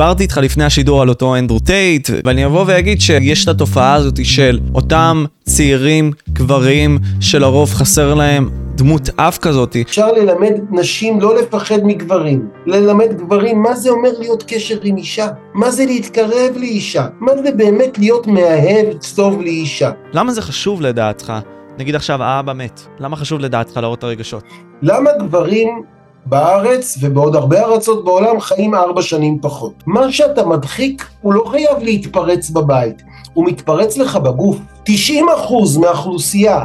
דיברתי איתך לפני השידור על אותו אנדרו טייט, ואני אבוא ואגיד שיש את התופעה הזאת של אותם צעירים, גברים, שלרוב חסר להם דמות אף כזאת. אפשר ללמד נשים לא לפחד מגברים, ללמד גברים מה זה אומר להיות קשר עם אישה, מה זה להתקרב לאישה, מה זה באמת להיות מאהב טוב לאישה. למה זה חשוב לדעתך? נגיד עכשיו האבא מת, למה חשוב לדעתך להראות את הרגשות? למה גברים בארץ ובעוד הרבה ארצות בעולם חיים ארבע שנים פחות. מה שאתה מדחיק הוא לא חייב להתפרץ בבית, הוא מתפרץ לך בגוף. 90% מהאוכלוסייה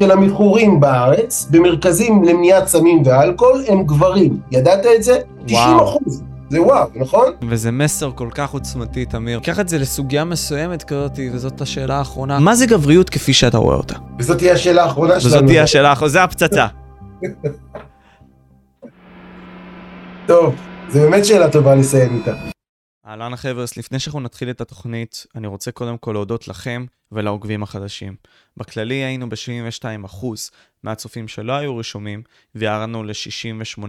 של המכורים בארץ, במרכזים למניעת סמים ואלכוהול, הם גברים. ידעת את זה? וואו. 90%. זה וואו, נכון? וזה מסר כל כך עוצמתי, תמיר. קח את זה לסוגיה מסוימת כזאת, וזאת השאלה האחרונה. מה זה גבריות כפי שאתה רואה אותה? וזאת תהיה השאלה האחרונה שלנו. וזאת תהיה השאלה האחרונה, זה הפצצה. טוב, זו באמת שאלה טובה לסיים איתה. אהלן החבר'ס, לפני שאנחנו נתחיל את התוכנית, אני רוצה קודם כל להודות לכם ולעוקבים החדשים. בכללי היינו ב-72% מהצופים שלא היו רשומים, וירדנו ל-68%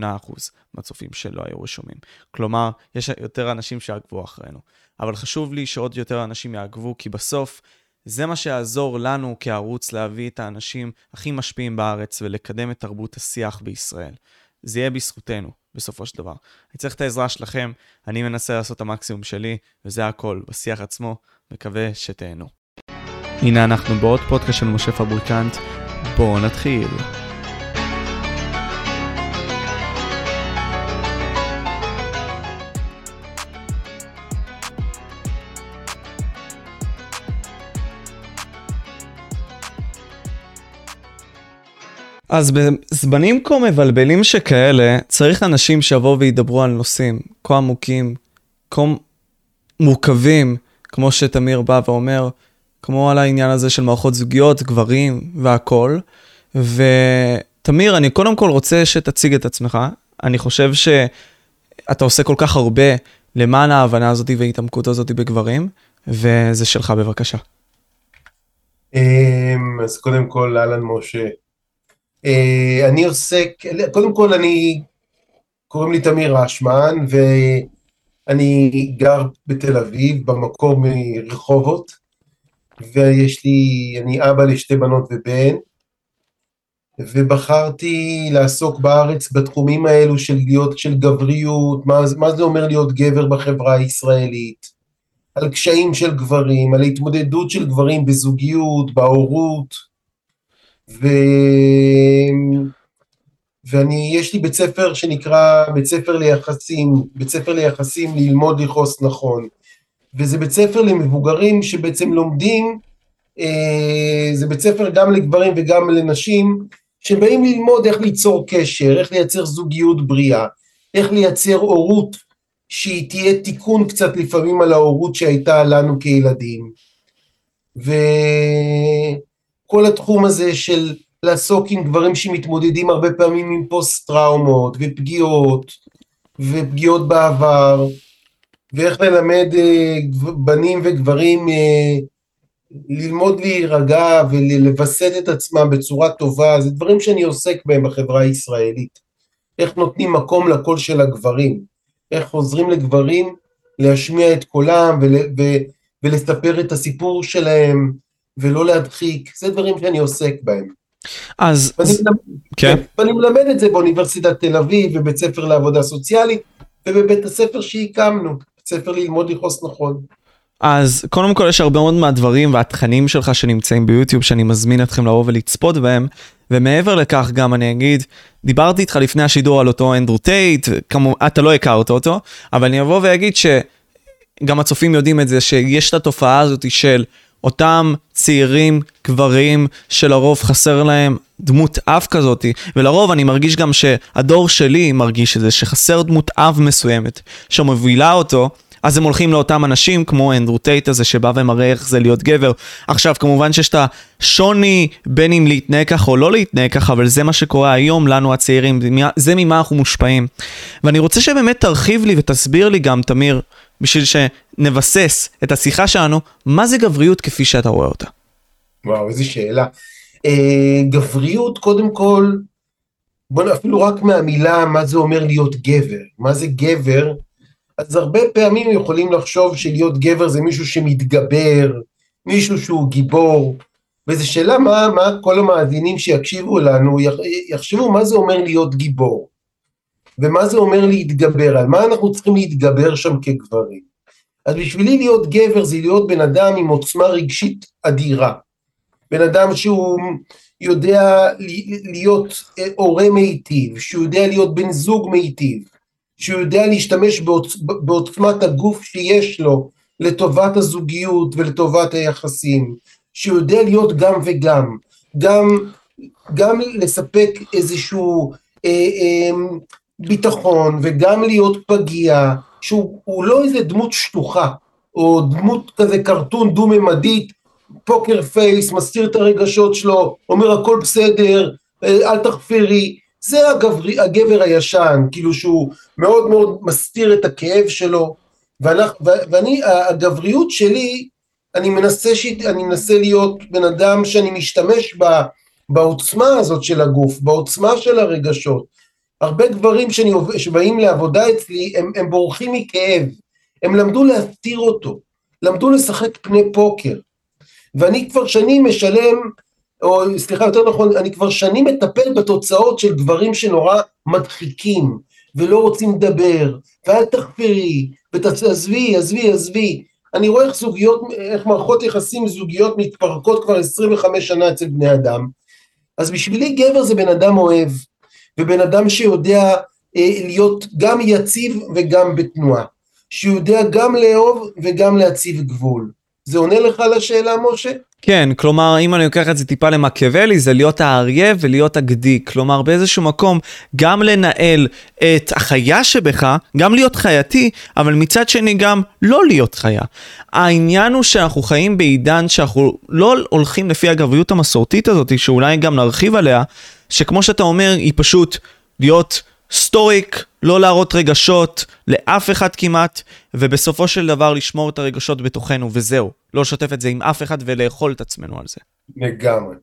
מהצופים שלא היו רשומים. כלומר, יש יותר אנשים שיעקבו אחרינו. אבל חשוב לי שעוד יותר אנשים יעקבו, כי בסוף זה מה שיעזור לנו כערוץ להביא את האנשים הכי משפיעים בארץ ולקדם את תרבות השיח בישראל. זה יהיה בזכותנו, בסופו של דבר. אני צריך את העזרה שלכם, אני מנסה לעשות את המקסימום שלי, וזה הכל, בשיח עצמו, מקווה שתהנו. הנה אנחנו בעוד פודקאסט של משה פבריקנט, בואו נתחיל. אז בזמנים כה מבלבלים שכאלה, צריך אנשים שיבואו וידברו על נושאים כה עמוקים, כה מורכבים, כמו שתמיר בא ואומר, כמו על העניין הזה של מערכות זוגיות, גברים והכול. ותמיר, אני קודם כל רוצה שתציג את עצמך. אני חושב שאתה עושה כל כך הרבה למען ההבנה הזאת וההתעמקות הזאת בגברים, וזה שלך בבקשה. אמ, אז קודם כל, אהלן משה. אה, אני עוסק, קודם כל אני, קוראים לי תמיר רשמן, ואני גר בתל אביב, במקור מרחובות, ויש לי, אני אבא לשתי בנות ובן, ובחרתי לעסוק בארץ בתחומים האלו של להיות, של גבריות, מה, מה זה אומר להיות גבר בחברה הישראלית, על קשיים של גברים, על התמודדות של גברים בזוגיות, בהורות, ו... ואני, יש לי בית ספר שנקרא בית ספר ליחסים, בית ספר ליחסים ללמוד לכעוס נכון, וזה בית ספר למבוגרים שבעצם לומדים, אה, זה בית ספר גם לגברים וגם לנשים, שבאים ללמוד איך ליצור קשר, איך לייצר זוגיות בריאה, איך לייצר הורות שהיא תהיה תיקון קצת לפעמים על ההורות שהייתה לנו כילדים. ו... כל התחום הזה של לעסוק עם גברים שמתמודדים הרבה פעמים עם פוסט טראומות ופגיעות ופגיעות בעבר ואיך ללמד אה, בנים וגברים אה, ללמוד להירגע ולווסת את עצמם בצורה טובה, זה דברים שאני עוסק בהם בחברה הישראלית. איך נותנים מקום לקול של הגברים, איך עוזרים לגברים להשמיע את קולם ול, ו, ולספר את הסיפור שלהם, ולא להדחיק, זה דברים שאני עוסק בהם. אז... ואני, אז... מלמד, כן. ואני מלמד את זה באוניברסיטת תל אביב, בבית ספר לעבודה סוציאלית, ובבית הספר שהקמנו, בית ספר ללמוד לכעוס נכון. אז קודם כל יש הרבה מאוד מהדברים והתכנים שלך שנמצאים ביוטיוב שאני מזמין אתכם לבוא ולצפות בהם ומעבר לכך גם אני אגיד דיברתי איתך לפני השידור על אותו אנדרו טייט כמו אתה לא הכרת אותו אבל אני אבוא ואגיד שגם הצופים יודעים את זה שיש את התופעה הזאת של אותם צעירים, גברים, שלרוב חסר להם דמות אב כזאת, ולרוב אני מרגיש גם שהדור שלי מרגיש את זה, שחסר דמות אב מסוימת שמובילה אותו, אז הם הולכים לאותם אנשים כמו אנדרו טייט הזה שבא ומראה איך זה להיות גבר. עכשיו כמובן שיש את השוני בין אם להתנהג ככה או לא להתנהג ככה, אבל זה מה שקורה היום לנו הצעירים, זה ממה אנחנו מושפעים. ואני רוצה שבאמת תרחיב לי ותסביר לי גם, תמיר, בשביל שנבסס את השיחה שלנו, מה זה גבריות כפי שאתה רואה אותה? וואו, איזה שאלה. אה, גבריות, קודם כל, בוא אפילו רק מהמילה מה זה אומר להיות גבר. מה זה גבר? אז הרבה פעמים יכולים לחשוב שלהיות גבר זה מישהו שמתגבר, מישהו שהוא גיבור, וזו שאלה מה, מה כל המאזינים שיקשיבו לנו יחשבו מה זה אומר להיות גיבור, ומה זה אומר להתגבר, על מה אנחנו צריכים להתגבר שם כגברים. אז בשבילי להיות גבר זה להיות בן אדם עם עוצמה רגשית אדירה. בן אדם שהוא יודע להיות הורה מיטיב, שהוא יודע להיות בן זוג מיטיב, שהוא יודע להשתמש בעוצ... בעוצמת הגוף שיש לו לטובת הזוגיות ולטובת היחסים, שהוא יודע להיות גם וגם, גם, גם לספק איזשהו אה, אה, ביטחון וגם להיות פגיע, שהוא לא איזה דמות שטוחה, או דמות כזה קרטון דו-ממדית, פוקר פייס, מסתיר את הרגשות שלו, אומר הכל בסדר, אה, אל תחפרי, זה הגבר, הגבר הישן, כאילו שהוא מאוד מאוד מסתיר את הכאב שלו, ואנחנו, ואני, הגבריות שלי, אני מנסה, ש... אני מנסה להיות בן אדם שאני משתמש בה, בעוצמה הזאת של הגוף, בעוצמה של הרגשות. הרבה גברים שאני, שבאים לעבודה אצלי, הם, הם בורחים מכאב, הם למדו להסתיר אותו, למדו לשחק פני פוקר. ואני כבר שנים משלם או סליחה, יותר נכון, אני כבר שנים מטפל בתוצאות של גברים שנורא מדחיקים, ולא רוצים לדבר, ואל תחפרי, ותעזבי, עזבי, עזבי. אני רואה איך זוגיות, איך מערכות יחסים זוגיות מתפרקות כבר 25 שנה אצל בני אדם. אז בשבילי גבר זה בן אדם אוהב, ובן אדם שיודע אה, להיות גם יציב וגם בתנועה. שיודע גם לאהוב וגם להציב גבול. זה עונה לך על השאלה, משה? כן, כלומר, אם אני לוקח את זה טיפה למקיאוולי, זה להיות האריה ולהיות הגדי. כלומר, באיזשהו מקום, גם לנהל את החיה שבך, גם להיות חייתי, אבל מצד שני גם לא להיות חיה. העניין הוא שאנחנו חיים בעידן שאנחנו לא הולכים לפי הגבריות המסורתית הזאת, שאולי גם נרחיב עליה, שכמו שאתה אומר, היא פשוט להיות... סטויק, לא להראות רגשות לאף אחד כמעט, ובסופו של דבר לשמור את הרגשות בתוכנו, וזהו. לא לשתף את זה עם אף אחד ולאכול את עצמנו על זה. לגמרי.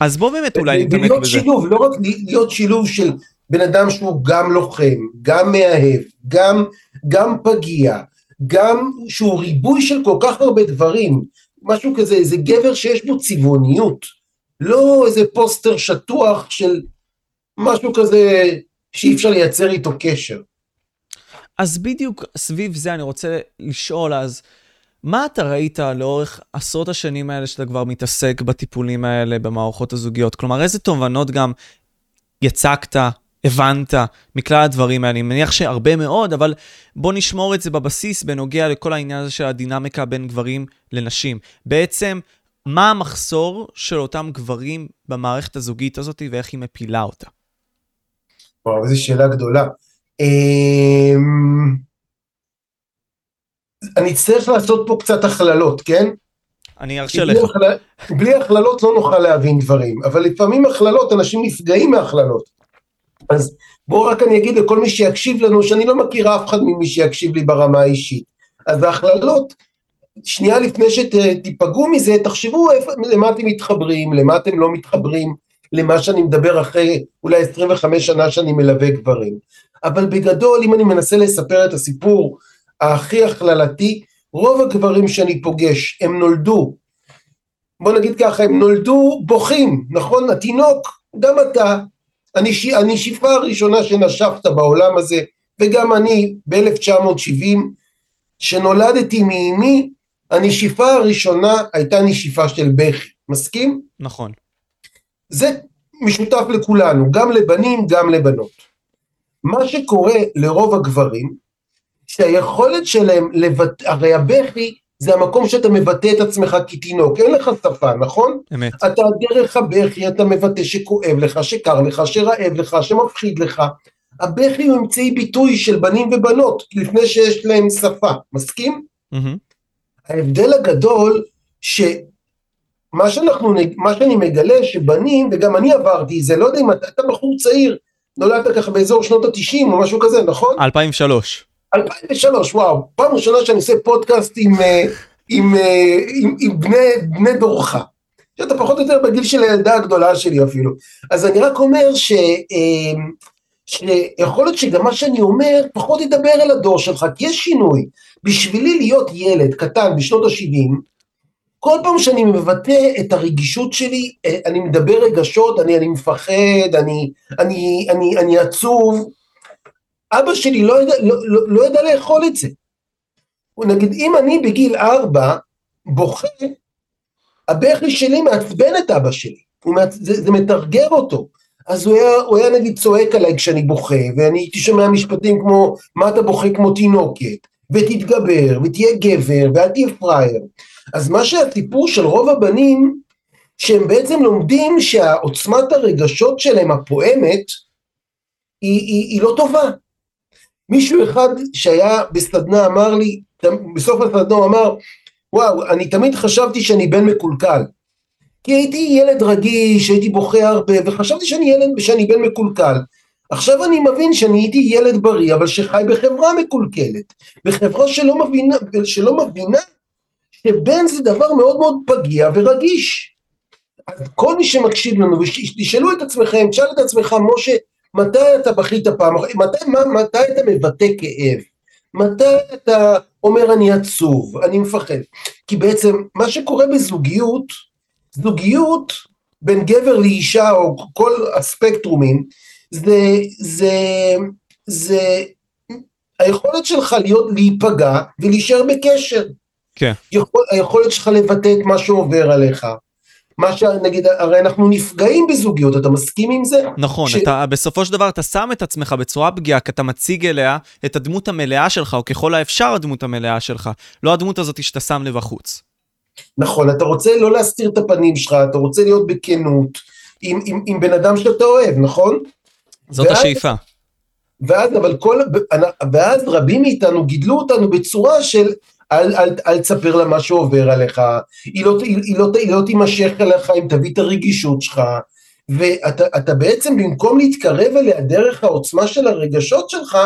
אז בוא באמת אולי נתעמק בזה. להיות שילוב, לא רק להיות שילוב של בן אדם שהוא גם לוחם, גם מאהב, גם, גם פגיע, גם שהוא ריבוי של כל כך הרבה דברים, משהו כזה, איזה גבר שיש בו צבעוניות, לא איזה פוסטר שטוח של משהו כזה שאי אפשר לייצר איתו קשר. אז בדיוק סביב זה אני רוצה לשאול, אז מה אתה ראית לאורך עשרות השנים האלה שאתה כבר מתעסק בטיפולים האלה, במערכות הזוגיות? כלומר, איזה תובנות גם יצקת, הבנת מכלל הדברים האלה? אני מניח שהרבה מאוד, אבל בוא נשמור את זה בבסיס בנוגע לכל העניין הזה של הדינמיקה בין גברים לנשים. בעצם, מה המחסור של אותם גברים במערכת הזוגית הזאת ואיך היא מפילה אותה? וואו, איזו שאלה גדולה. אמ, אני אצטרך לעשות פה קצת הכללות, כן? אני ארשה לך. בלי הכללות לא נוכל להבין דברים, אבל לפעמים הכללות, אנשים נפגעים מהכללות. אז בואו רק אני אגיד לכל מי שיקשיב לנו, שאני לא מכיר אף אחד ממי שיקשיב לי ברמה האישית. אז ההכללות, שנייה לפני שתיפגעו מזה, תחשבו איפה, למה אתם מתחברים, למה אתם לא מתחברים, למה שאני מדבר אחרי אולי 25 שנה שאני מלווה גברים. אבל בגדול, אם אני מנסה לספר את הסיפור הכי הכללתי, רוב הגברים שאני פוגש, הם נולדו, בוא נגיד ככה, הם נולדו בוכים, נכון? התינוק, גם אתה, הנשיפה הראשונה שנשפת בעולם הזה, וגם אני ב-1970, שנולדתי מאימי, הנשיפה הראשונה הייתה נשיפה של בכי, מסכים? נכון. זה משותף לכולנו, גם לבנים, גם לבנות. מה שקורה לרוב הגברים, שהיכולת שלהם לבטא, הרי הבכי זה המקום שאתה מבטא את עצמך כתינוק, אין לך שפה, נכון? אמת. אתה דרך הבכי, אתה מבטא שכואב לך, שקר לך, שרעב לך, שמפחיד לך. הבכי הוא אמצעי ביטוי של בנים ובנות, לפני שיש להם שפה, מסכים? Mm-hmm. ההבדל הגדול, ש... מה שאנחנו, מה שאני מגלה שבנים, וגם אני עברתי, זה לא יודע אם אתה, אתה בחור צעיר, נולדת ככה באזור שנות התשעים או משהו כזה, נכון? 2003. 2003, וואו, פעם ראשונה שאני עושה פודקאסט עם, אה, עם, אה, עם, עם בני, בני דורך. שאתה פחות או יותר בגיל של הילדה הגדולה שלי אפילו. אז אני רק אומר ש... אה, שיכול להיות שגם מה שאני אומר פחות ידבר אל הדור שלך, כי יש שינוי. בשבילי להיות ילד קטן בשנות ה-70, כל פעם שאני מבטא את הרגישות שלי, אה, אני מדבר רגשות, אני, אני מפחד, אני, אני, אני, אני עצוב, אבא שלי לא ידע, לא, לא, לא ידע לאכול את זה. נגיד, אם אני בגיל ארבע בוכה, הבכי שלי מעצבן את אבא שלי, מעצ... זה, זה מתרגר אותו. אז הוא היה, הוא היה נגיד צועק עליי כשאני בוכה, ואני הייתי שומע משפטים כמו, מה אתה בוכה כמו תינוקת, ותתגבר, ותהיה גבר, ואל תהיה פראייר. אז מה שהסיפור של רוב הבנים, שהם בעצם לומדים שהעוצמת הרגשות שלהם הפועמת, היא, היא, היא לא טובה. מישהו אחד שהיה בסדנה אמר לי, בסוף הסדנה הוא אמר, וואו, אני תמיד חשבתי שאני בן מקולקל. כי הייתי ילד רגיש, הייתי בוכה הרבה, וחשבתי שאני ילד, שאני בן מקולקל. עכשיו אני מבין שאני הייתי ילד בריא, אבל שחי בחברה מקולקלת. בחברה שלא מבינה, שלא מבינה שבן זה דבר מאוד מאוד פגיע ורגיש. אז כל מי שמקשיב לנו, ותשאלו את עצמכם, תשאל את עצמך, משה, מתי אתה בכית פעם, מתי, מתי אתה מבטא כאב? מתי אתה אומר אני עצוב, אני מפחד? כי בעצם מה שקורה בזוגיות, זוגיות בין גבר לאישה או כל הספקטרומים, זה, זה, זה היכולת שלך להיות, להיפגע ולהישאר בקשר. כן. יכול, היכולת שלך לבטא את מה שעובר עליך. מה שנגיד, הרי אנחנו נפגעים בזוגיות, אתה מסכים עם זה? נכון, ש... אתה, בסופו של דבר אתה שם את עצמך בצורה פגיעה, כי אתה מציג אליה את הדמות המלאה שלך, או ככל האפשר הדמות המלאה שלך, לא הדמות הזאת שאתה שם לבחוץ. נכון, אתה רוצה לא להסתיר את הפנים שלך, אתה רוצה להיות בכנות עם, עם, עם בן אדם שאתה אוהב, נכון? זאת ואז, השאיפה. ואז, אבל כל, ואז רבים מאיתנו גידלו אותנו בצורה של אל, אל, אל תספר לה מה שעובר עליך, היא לא, היא, היא, לא, היא לא תימשך אליך אם תביא את הרגישות שלך, ואתה בעצם במקום להתקרב אליה דרך העוצמה של הרגשות שלך,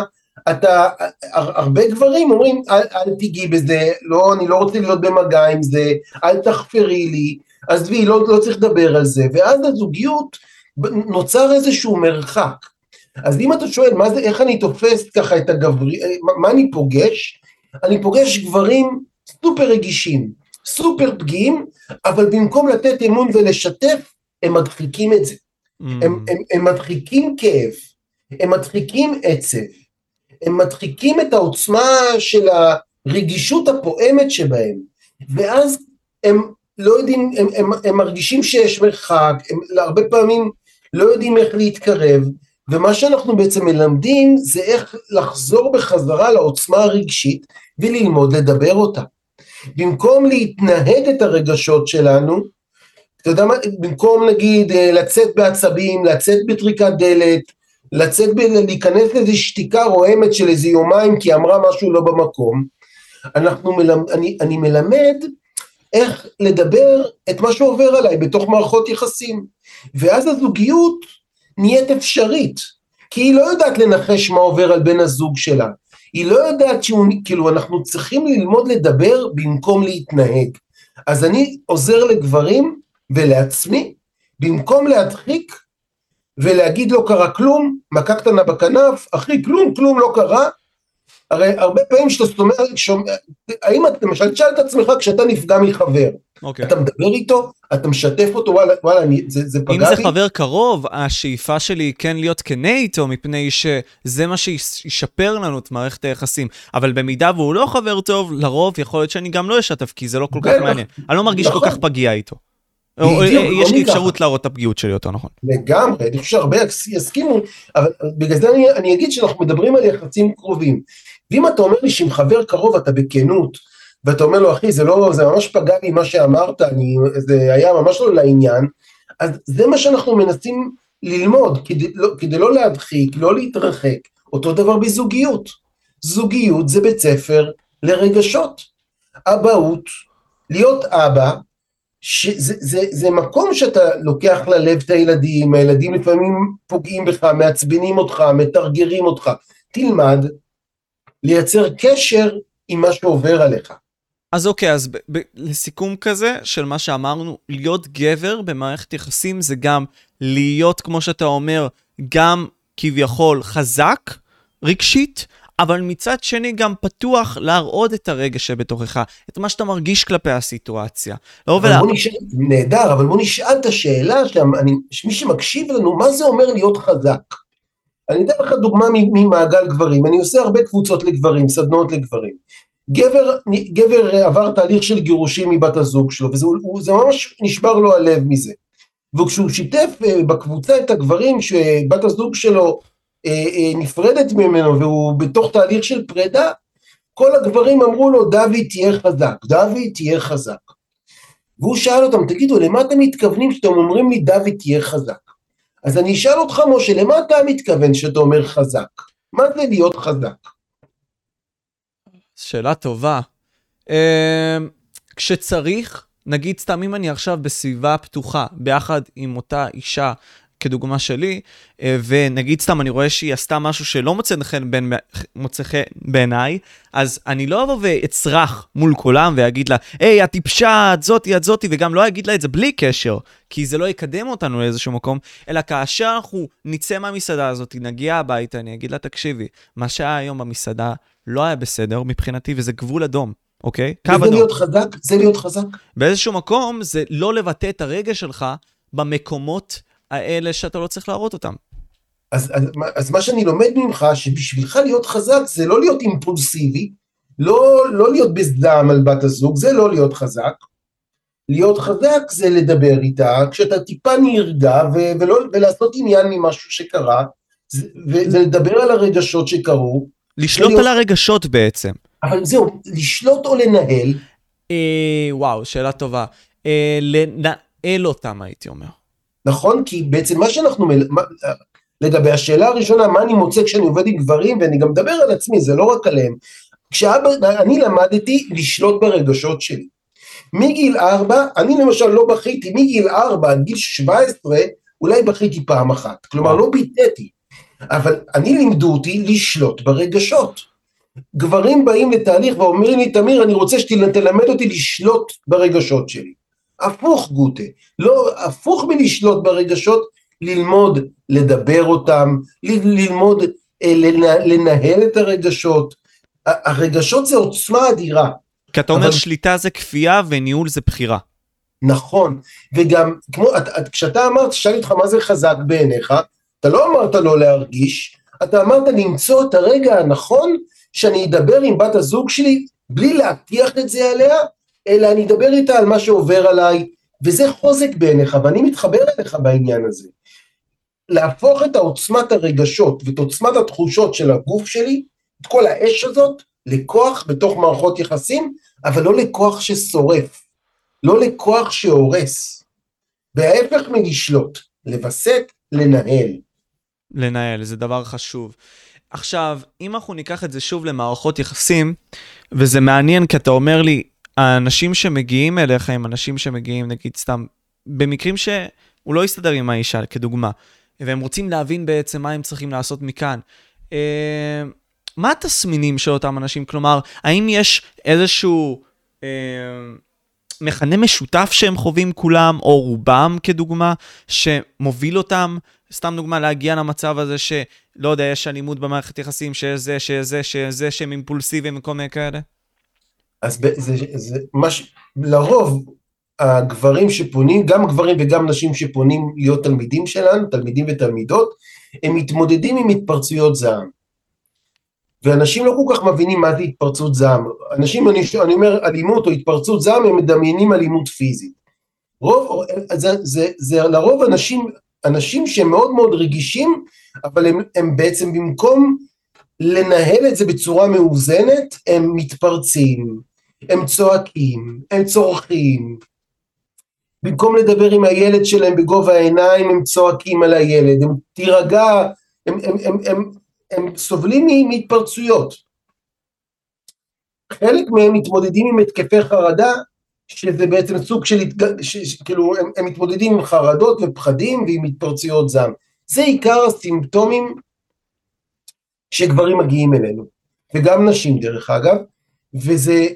אתה, הרבה גברים אומרים אל, אל תיגעי בזה, לא, אני לא רוצה להיות במגע עם זה, אל תחפרי לי, עזבי, לא, לא צריך לדבר על זה, ואז הזוגיות נוצר איזשהו מרחק. אז אם אתה שואל מה זה, איך אני תופס ככה את הגברי, מה, אני פוגש? אני פוגש גברים סופר רגישים, סופר פגיעים, אבל במקום לתת אמון ולשתף, הם מדחיקים את זה. Mm. הם, הם, הם מדחיקים כאב, הם מדחיקים עצב, הם מדחיקים את העוצמה של הרגישות הפועמת שבהם, ואז הם לא יודעים, הם, הם, הם מרגישים שיש מרחק, הם הרבה פעמים לא יודעים איך להתקרב, ומה שאנחנו בעצם מלמדים זה איך לחזור בחזרה לעוצמה הרגשית וללמוד לדבר אותה. במקום להתנהג את הרגשות שלנו, אתה יודע מה, במקום נגיד אה, לצאת בעצבים, לצאת בטריקת דלת, לצאת, ב- להיכנס לאיזו שתיקה רועמת של איזה יומיים כי אמרה משהו לא במקום, אנחנו מלמד, אני, אני מלמד איך לדבר את מה שעובר עליי בתוך מערכות יחסים. ואז הזוגיות נהיית אפשרית, כי היא לא יודעת לנחש מה עובר על בן הזוג שלה. היא לא יודעת שהוא, כאילו, אנחנו צריכים ללמוד לדבר במקום להתנהג. אז אני עוזר לגברים ולעצמי, במקום להדחיק ולהגיד לא קרה כלום, מכה קטנה בכנף, אחי, כלום, כלום לא קרה. הרי הרבה פעמים שאתה שומע, האם אתה, למשל, תשאל את עצמך כשאתה נפגע מחבר, Okay. אוקיי. אתה מדבר איתו, אתה משתף אותו, וואלה, וואלה אני, זה, זה פגע לי. אם זה חבר קרוב, השאיפה שלי היא כן להיות כנה איתו, מפני שזה מה שישפר לנו את מערכת היחסים. אבל במידה והוא לא חבר טוב, לרוב יכול להיות שאני גם לא אשתף, כי זה לא כל כך מעניין. אני לא מרגיש כל כך נכון. פגיע איתו. יש לי אפשרות להראות את הפגיעות שלי יותר נכון. לגמרי, אני חושב שהרבה יסכימו, אבל בגלל זה אני אגיד שאנחנו מדברים על יחסים קרובים. ואם אתה אומר לי שעם חבר קרוב אתה בכנות, ואתה אומר לו, אחי, זה לא, זה ממש פגע לי מה שאמרת, אני, זה היה ממש לא לעניין, אז זה מה שאנחנו מנסים ללמוד, כדי לא, כדי לא להדחיק, לא להתרחק. אותו דבר בזוגיות. זוגיות זה בית ספר לרגשות. אבהות, להיות אבא, שזה זה, זה מקום שאתה לוקח ללב את הילדים, הילדים לפעמים פוגעים בך, מעצבנים אותך, מתרגרים אותך. תלמד לייצר קשר עם מה שעובר עליך. אז אוקיי, אז ב- ב- לסיכום כזה של מה שאמרנו, להיות גבר במערכת יחסים זה גם להיות, כמו שאתה אומר, גם כביכול חזק, רגשית, אבל מצד שני גם פתוח להראות את הרגש שבתוכך, את מה שאתה מרגיש כלפי הסיטואציה. לא ולה... נשאל, נהדר, אבל בוא נשאל את השאלה, שמי שמקשיב לנו, מה זה אומר להיות חזק? אני אתן לך דוגמה ממעגל גברים, אני עושה הרבה קבוצות לגברים, סדנאות לגברים. גבר, גבר עבר תהליך של גירושים מבת הזוג שלו, וזה ממש נשבר לו הלב מזה. וכשהוא שיתף אה, בקבוצה את הגברים שבת הזוג שלו אה, אה, נפרדת ממנו והוא בתוך תהליך של פרידה, כל הגברים אמרו לו, דוד תהיה חזק, דוד תהיה חזק. והוא שאל אותם, תגידו, למה אתם מתכוונים כשאתם אומרים לי, דוד תהיה חזק? אז אני אשאל אותך, משה, למה אתה מתכוון שאתה אומר חזק? מה זה להיות חזק? שאלה טובה. כשצריך, נגיד סתם אם אני עכשיו בסביבה פתוחה, ביחד עם אותה אישה כדוגמה שלי, אה, ונגיד סתם אני רואה שהיא עשתה משהו שלא מוצא חן בין, מוצא חן בעיניי, אז אני לא אבוא ואצרח מול כולם ואגיד לה, היי, את טיפשה, את זאתי, את זאתי, וגם לא אגיד לה את זה בלי קשר, כי זה לא יקדם אותנו לאיזשהו מקום, אלא כאשר אנחנו נצא מהמסעדה הזאת, נגיע הביתה, אני אגיד לה, תקשיבי, מה שהיה היום במסעדה לא היה בסדר מבחינתי, וזה גבול אדום. אוקיי? קו אדום. זה להיות חזק? זה להיות חזק? באיזשהו מקום זה לא לבטא את הרגש שלך במקומות האלה שאתה לא צריך להראות אותם. אז, אז, אז מה שאני לומד ממך, שבשבילך להיות חזק זה לא להיות אימפולסיבי, לא, לא להיות בזעם על בת הזוג, זה לא להיות חזק. להיות חזק זה לדבר איתה כשאתה טיפה נרגע ו- ולא, ולעשות עניין ממשהו שקרה, ולדבר על הרגשות שקרו. לשלוט ולהיות... על הרגשות בעצם. אבל זהו, לשלוט או לנהל? אה, וואו, שאלה טובה. אה, לנהל אותם הייתי אומר. נכון? כי בעצם מה שאנחנו, מה, לגבי השאלה הראשונה, מה אני מוצא כשאני עובד עם גברים, ואני גם מדבר על עצמי, זה לא רק עליהם. כשאבא, אני למדתי לשלוט ברגשות שלי. מגיל ארבע, אני למשל לא בכיתי, מגיל ארבע עד גיל שבע עשרה, אולי בכיתי פעם אחת. כלומר, לא ביטאתי. אבל אני לימדו אותי לשלוט ברגשות. גברים באים לתהליך ואומרים לי, תמיר, אני רוצה שתלמד אותי לשלוט ברגשות שלי. הפוך גוטה, לא, הפוך מלשלוט ברגשות, ללמוד לדבר אותם, ללמוד אה, לנהל את הרגשות. הרגשות זה עוצמה אדירה. כי אתה אומר אבל... שליטה זה כפייה וניהול זה בחירה. נכון, וגם, כמו, את, את, כשאתה אמרת, שאלתי אותך מה זה חזק בעיניך, אתה לא אמרת לא להרגיש, אתה אמרת למצוא את הרגע הנכון שאני אדבר עם בת הזוג שלי בלי להטיח את זה עליה, אלא אני אדבר איתה על מה שעובר עליי, וזה חוזק בעיניך, ואני מתחבר אליך בעניין הזה. להפוך את העוצמת הרגשות ואת עוצמת התחושות של הגוף שלי, את כל האש הזאת, לכוח בתוך מערכות יחסים, אבל לא לכוח ששורף, לא לכוח שהורס. וההפך מלשלוט, לווסת, לנהל. לנהל, זה דבר חשוב. עכשיו, אם אנחנו ניקח את זה שוב למערכות יחסים, וזה מעניין כי אתה אומר לי, האנשים שמגיעים אליך הם אנשים שמגיעים, נגיד סתם, במקרים שהוא לא יסתדר עם האישה, כדוגמה, והם רוצים להבין בעצם מה הם צריכים לעשות מכאן. אה, מה התסמינים של אותם אנשים? כלומר, האם יש איזשהו אה, מכנה משותף שהם חווים כולם, או רובם כדוגמה, שמוביל אותם, סתם דוגמה, להגיע למצב הזה שלא יודע, יש אלימות במערכת יחסים, שיש זה, שיש זה, שיש זה, שהם אימפולסיביים וכל מיני כאלה? אז זה, זה מש... לרוב הגברים שפונים, גם גברים וגם נשים שפונים להיות תלמידים שלנו, תלמידים ותלמידות, הם מתמודדים עם התפרצויות זעם. ואנשים לא כל כך מבינים מה זה התפרצות זעם. אנשים, אני, אני אומר אלימות או התפרצות זעם, הם מדמיינים אלימות פיזית. רוב, זה, זה, זה לרוב אנשים, אנשים שהם מאוד מאוד רגישים, אבל הם, הם בעצם במקום לנהל את זה בצורה מאוזנת, הם מתפרצים, הם צועקים, הם צורכים. במקום לדבר עם הילד שלהם בגובה העיניים, הם צועקים על הילד, הם תירגע, הם, הם, הם, הם, הם סובלים מהתפרצויות. חלק מהם מתמודדים עם התקפי חרדה, שזה בעצם סוג של, כאילו, הם, הם מתמודדים עם חרדות ופחדים ועם התפרצויות זעם. זה עיקר הסימפטומים שגברים מגיעים אלינו, וגם נשים דרך אגב, וזה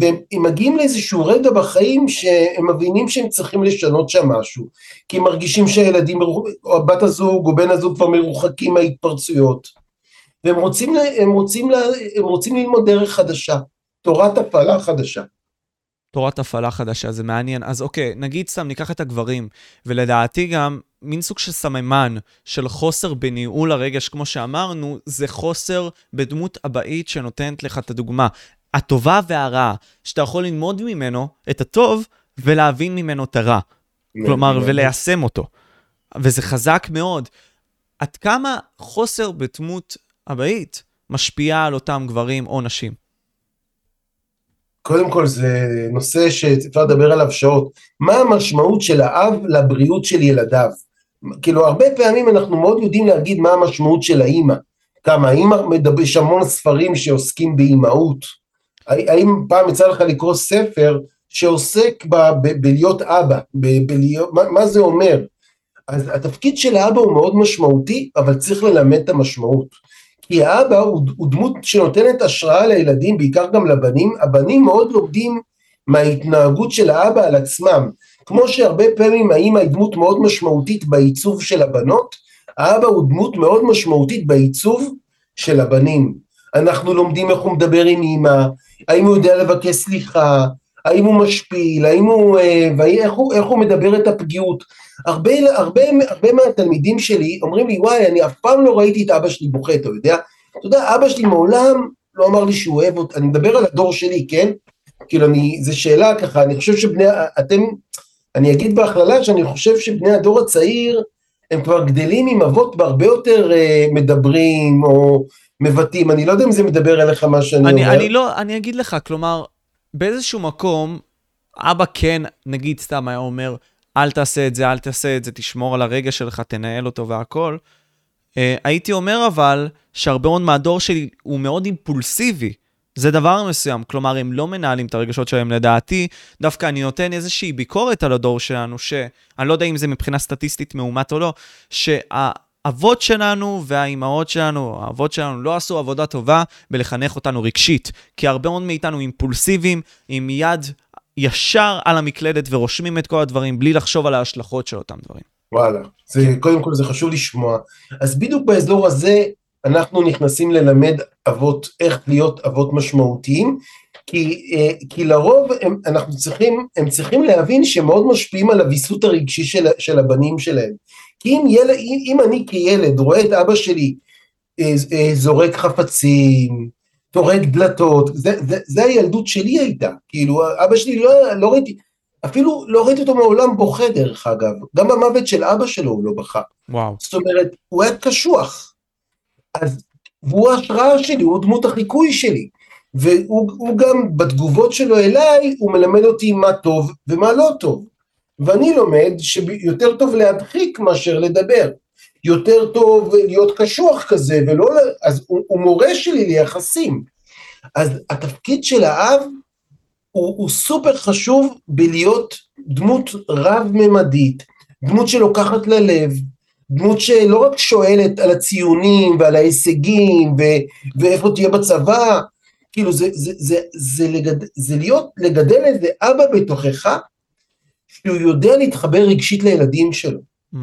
והם מגיעים לאיזשהו רגע בחיים שהם מבינים שהם צריכים לשנות שם משהו, כי הם מרגישים שהילדים, או בת הזוג או בן הזוג כבר מרוחקים מההתפרצויות, והם רוצים, הם רוצים, הם רוצים ללמוד דרך חדשה, תורת הפעלה חדשה. תורת הפעלה חדשה, זה מעניין. אז אוקיי, נגיד סתם ניקח את הגברים, ולדעתי גם מין סוג של סממן של חוסר בניהול הרגש, כמו שאמרנו, זה חוסר בדמות אבאית שנותנת לך את הדוגמה. הטובה והרעה, שאתה יכול ללמוד ממנו את הטוב ולהבין ממנו את הרע. כלומר, וליישם אותו. וזה חזק מאוד. עד כמה חוסר בדמות אבאית משפיעה על אותם גברים או נשים? קודם כל זה נושא שאפשר לדבר עליו שעות. מה המשמעות של האב לבריאות של ילדיו? כאילו הרבה פעמים אנחנו מאוד יודעים להגיד מה המשמעות של האימא. כמה האימא יש המון ספרים שעוסקים באימהות. האם פעם יצא לך לקרוא ספר שעוסק ב, ב, בלהיות אבא, ב, בלהיות, מה, מה זה אומר? אז התפקיד של האבא הוא מאוד משמעותי, אבל צריך ללמד את המשמעות. כי האבא הוא, הוא דמות שנותנת השראה לילדים, בעיקר גם לבנים, הבנים מאוד לומדים מההתנהגות של האבא על עצמם. כמו שהרבה פעמים האמא היא דמות מאוד משמעותית בעיצוב של הבנות, האבא הוא דמות מאוד משמעותית בעיצוב של הבנים. אנחנו לומדים איך הוא מדבר עם אמא, האם הוא יודע לבקש סליחה, האם הוא משפיל, האם הוא, אה, ואיך הוא, איך הוא מדבר את הפגיעות. הרבה, הרבה, הרבה מהתלמידים שלי אומרים לי, וואי, אני אף פעם לא ראיתי את אבא שלי בוכה, אתה יודע? אתה יודע, אבא שלי מעולם לא אמר לי שהוא אוהב אותי, אני מדבר על הדור שלי, כן? כאילו, אני, זו שאלה ככה, אני חושב שבני, אתם, אני אגיד בהכללה שאני חושב שבני הדור הצעיר, הם כבר גדלים עם אבות בהרבה יותר אה, מדברים, או מבטאים, אני לא יודע אם זה מדבר אליך מה שאני אני, אומר. אני לא, אני אגיד לך, כלומר, באיזשהו מקום, אבא כן, נגיד סתם היה אומר, אל תעשה את זה, אל תעשה את זה, תשמור על הרגע שלך, תנהל אותו והכל. Uh, הייתי אומר אבל, שהרבה מאוד מהדור שלי הוא מאוד אימפולסיבי. זה דבר מסוים, כלומר, הם לא מנהלים את הרגשות שלהם לדעתי, דווקא אני נותן איזושהי ביקורת על הדור שלנו, שאני לא יודע אם זה מבחינה סטטיסטית מאומת או לא, שהאבות שלנו והאימהות שלנו, האבות שלנו לא עשו עבודה טובה בלחנך אותנו רגשית, כי הרבה מאוד מאיתנו אימפולסיביים, עם יד ישר על המקלדת ורושמים את כל הדברים בלי לחשוב על ההשלכות של אותם דברים. וואלה, זה, קודם כל זה חשוב לשמוע. אז בדיוק באזור הזה אנחנו נכנסים ללמד אבות איך להיות אבות משמעותיים, כי, אה, כי לרוב הם, אנחנו צריכים, הם צריכים להבין שהם מאוד משפיעים על הוויסות הרגשי של, של הבנים שלהם. כי אם, ילד, אם אני כילד רואה את אבא שלי אה, אה, זורק חפצים, טורק דלתות, זה, זה, זה הילדות שלי הייתה, כאילו אבא שלי לא, לא ראיתי, אפילו לא ראיתי אותו מעולם בוכה דרך אגב, גם במוות של אבא שלו הוא לא בכה. וואו. זאת אומרת, הוא היה קשוח. אז, והוא ההשראה שלי, הוא דמות החיקוי שלי. והוא גם בתגובות שלו אליי, הוא מלמד אותי מה טוב ומה לא טוב. ואני לומד שיותר טוב להדחיק מאשר לדבר. יותר טוב להיות קשוח כזה, ולא, אז הוא, הוא מורה שלי ליחסים. אז התפקיד של האב הוא, הוא סופר חשוב בלהיות דמות רב-ממדית, דמות שלוקחת ללב, דמות שלא רק שואלת על הציונים ועל ההישגים ו, ואיפה תהיה בצבא, כאילו זה, זה, זה, זה, לגד, זה להיות, לגדל איזה אבא בתוכך, שהוא יודע להתחבר רגשית לילדים שלו. Mm.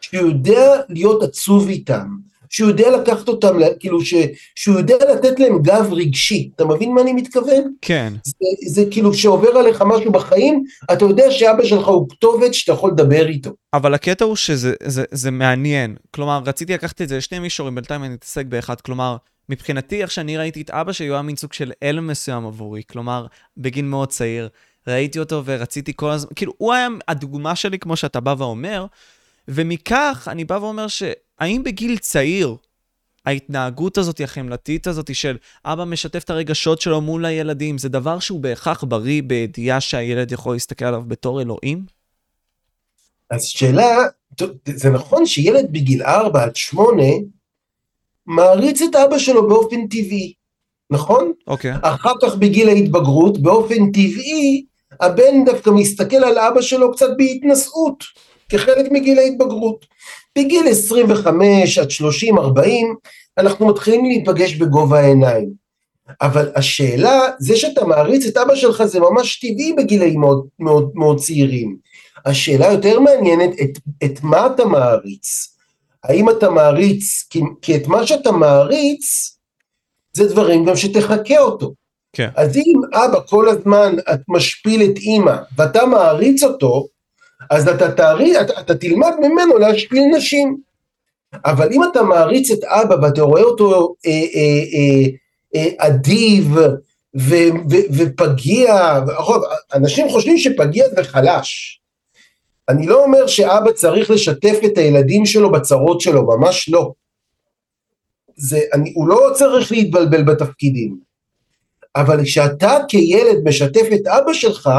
שהוא יודע להיות עצוב איתם, שהוא יודע לקחת אותם, כאילו, ש, שהוא יודע לתת להם גב רגשי, אתה מבין מה אני מתכוון? כן. זה, זה כאילו שעובר עליך משהו בחיים, אתה יודע שאבא שלך הוא כתובת שאתה יכול לדבר איתו. אבל הקטע הוא שזה זה, זה מעניין, כלומר, רציתי לקחת את זה לשני מישורים, בינתיים אני אתעסק באחד, כלומר, מבחינתי, איך שאני ראיתי את אבא שלי, הוא היה מין סוג של אל מסוים עבורי, כלומר, בגיל מאוד צעיר. ראיתי אותו ורציתי כל הזמן, כאילו, הוא היה הדוגמה שלי, כמו שאתה בא ואומר, ומכך אני בא ואומר שהאם בגיל צעיר, ההתנהגות הזאת, החמלתית הזאת של אבא משתף את הרגשות שלו מול הילדים, זה דבר שהוא בהכרח בריא בידיעה שהילד יכול להסתכל עליו בתור אלוהים? אז שאלה, זה נכון שילד בגיל 4 עד 8 מעריץ את אבא שלו באופן טבעי, נכון? אוקיי. Okay. אחר כך בגיל ההתבגרות, באופן טבעי, הבן דווקא מסתכל על אבא שלו קצת בהתנשאות, כחלק מגיל ההתבגרות. בגיל 25 עד 30-40, אנחנו מתחילים להיפגש בגובה העיניים. אבל השאלה, זה שאתה מעריץ את אבא שלך זה ממש טבעי בגילאים מאוד, מאוד, מאוד צעירים. השאלה יותר מעניינת, את, את מה אתה מעריץ? האם אתה מעריץ, כי, כי את מה שאתה מעריץ, זה דברים גם שתחכה אותו. כן. אז אם אבא כל הזמן את משפיל את אימא ואתה מעריץ אותו, אז אתה, תעריץ, אתה, אתה תלמד ממנו להשפיל נשים. אבל אם אתה מעריץ את אבא ואתה רואה אותו אה, אה, אה, אדיב ופגיע, אנשים חושבים שפגיע זה חלש. אני לא אומר שאבא צריך לשתף את הילדים שלו בצרות שלו, ממש לא. זה, אני, הוא לא צריך להתבלבל בתפקידים. אבל כשאתה כילד משתף את אבא שלך,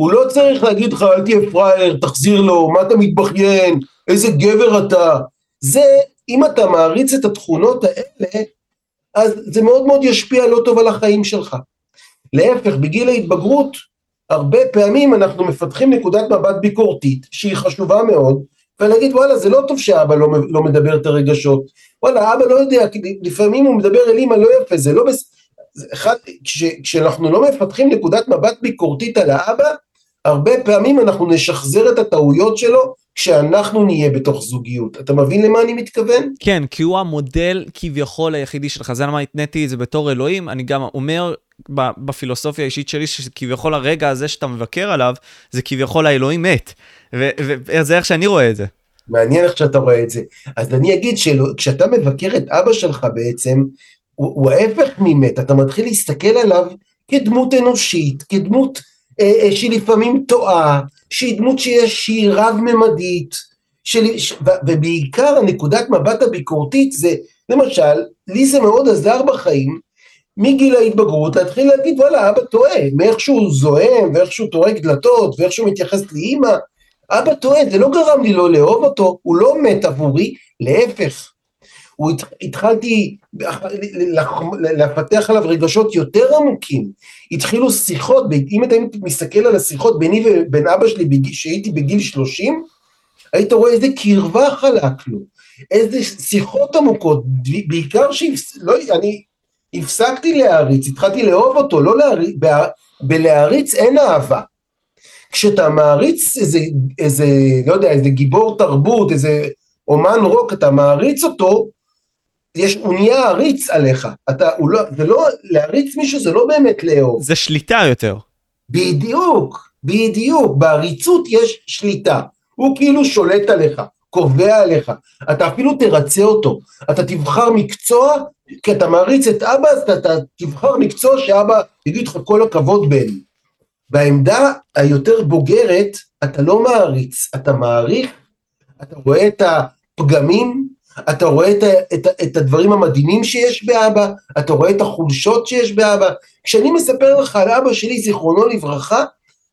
הוא לא צריך להגיד לך אל תהיה פראייר, תחזיר לו, מה אתה מתבכיין, איזה גבר אתה. זה, אם אתה מעריץ את התכונות האלה, אז זה מאוד מאוד ישפיע לא טוב על החיים שלך. להפך, בגיל ההתבגרות, הרבה פעמים אנחנו מפתחים נקודת מבט ביקורתית, שהיא חשובה מאוד, ולהגיד וואלה זה לא טוב שאבא לא, לא מדבר את הרגשות, וואלה אבא לא יודע, לפעמים הוא מדבר אל אמא לא יפה, זה לא בסדר, אחד, כש, כשאנחנו לא מפתחים נקודת מבט ביקורתית על האבא, הרבה פעמים אנחנו נשחזר את הטעויות שלו כשאנחנו נהיה בתוך זוגיות. אתה מבין למה אני מתכוון? כן, כי הוא המודל כביכול היחידי שלך, זה למה התניתי את זה בתור אלוהים, אני גם אומר בפילוסופיה האישית שלי, שכביכול הרגע הזה שאתה מבקר עליו, זה כביכול האלוהים מת. וזה איך שאני רואה את זה. מעניין איך שאתה רואה את זה. אז אני אגיד שכשאתה מבקר את אבא שלך בעצם, הוא, הוא ההפך ממת, אתה מתחיל להסתכל עליו כדמות אנושית, כדמות שלפעמים טועה, שהיא דמות שיש, שהיא רב-ממדית, של, ובעיקר הנקודת מבט הביקורתית זה, למשל, לי זה מאוד עזר בחיים, מגיל ההתבגרות להתחיל להגיד וואלה אבא טועה, מאיך שהוא זועם ואיך שהוא טורק דלתות ואיך שהוא מתייחס לאימא, אבא טועה, זה לא גרם לי לא לאהוב אותו, הוא לא מת עבורי, להפך, הוא התחלתי לפתח עליו רגשות יותר עמוקים, התחילו שיחות, אם אתה מסתכל על השיחות ביני ובין אבא שלי כשהייתי בגיל 30, היית רואה איזה קרבה חלק לו, איזה שיחות עמוקות, בעיקר שאני הפסקתי להעריץ, התחלתי לאהוב אותו, לא להעריץ, בלהעריץ אין אהבה. כשאתה מעריץ איזה, איזה, לא יודע, איזה גיבור תרבות, איזה אומן רוק, אתה מעריץ אותו, יש, הוא נהיה עריץ עליך, אתה, הוא לא, זה לא, להריץ מישהו זה לא באמת לאהוב. זה שליטה יותר. בדיוק, בדיוק, בעריצות יש שליטה, הוא כאילו שולט עליך, קובע עליך, אתה אפילו תרצה אותו, אתה תבחר מקצוע, כי אתה מעריץ את אבא, אז אתה, אתה תבחר מקצוע שאבא יגיד לך כל הכבוד בן. בעמדה היותר בוגרת, אתה לא מעריץ, אתה מעריך, אתה רואה את הפגמים, אתה רואה את, את, את הדברים המדהימים שיש באבא, אתה רואה את החולשות שיש באבא. כשאני מספר לך על אבא שלי, זיכרונו לברכה,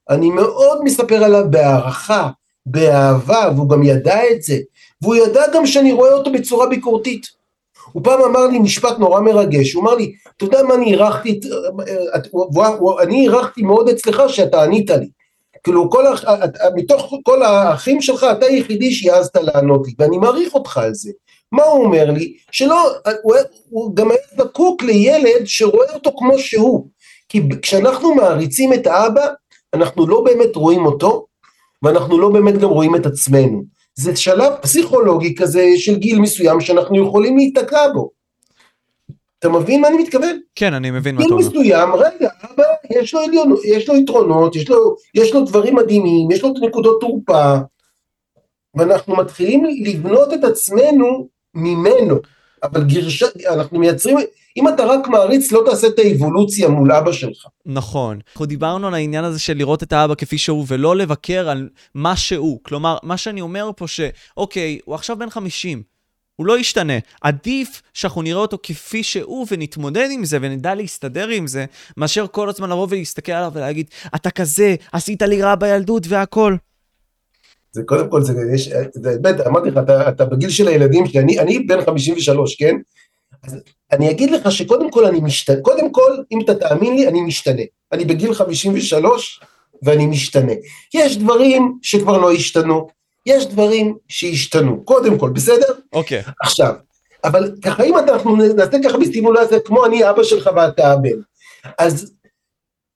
אני מאוד מספר עליו בהערכה, באהבה, והוא גם ידע את זה, והוא ידע גם שאני רואה אותו בצורה ביקורתית. הוא פעם אמר לי משפט נורא מרגש, הוא אמר לי, אתה יודע מה אני הערכתי, אני הערכתי מאוד אצלך שאתה ענית לי. כאילו, כל, מתוך כל האחים שלך, אתה היחידי שהעזת לענות לי, ואני מעריך אותך על זה. מה הוא אומר לי? שלא, הוא, הוא גם היה זקוק לילד שרואה אותו כמו שהוא. כי כשאנחנו מעריצים את האבא, אנחנו לא באמת רואים אותו, ואנחנו לא באמת גם רואים את עצמנו. זה שלב פסיכולוגי כזה של גיל מסוים שאנחנו יכולים להיתקע בו. אתה מבין מה אני מתכוון? כן, אני מבין מה אתה אומר. גיל מסוים, רגע, אבא, יש לו, עליון, יש לו יתרונות, יש לו, יש לו דברים מדהימים, יש לו נקודות תורפה, ואנחנו מתחילים לבנות את עצמנו ממנו. אבל גירשה, אנחנו מייצרים, אם אתה רק מעריץ, לא תעשה את האבולוציה מול אבא שלך. נכון. אנחנו דיברנו על העניין הזה של לראות את האבא כפי שהוא, ולא לבקר על מה שהוא. כלומר, מה שאני אומר פה שאוקיי, הוא עכשיו בן 50, הוא לא ישתנה. עדיף שאנחנו נראה אותו כפי שהוא ונתמודד עם זה ונדע להסתדר עם זה, מאשר כל הזמן לבוא ולהסתכל עליו ולהגיד, אתה כזה, עשית לי רע בילדות והכל. זה קודם כל, זה, יש, זה באמת, אמרתי לך, אתה, אתה בגיל של הילדים שלי, אני, אני בן 53, כן? אז אני אגיד לך שקודם כל אני משתנה, קודם כל, אם אתה תאמין לי, אני משתנה. אני בגיל 53 ואני משתנה. יש דברים שכבר לא השתנו, יש דברים שהשתנו, קודם כל, בסדר? אוקיי. Okay. עכשיו, אבל ככה אם אנחנו נעשה ככה בסטימולציה, כמו אני אבא שלך ואתה הבן, אז,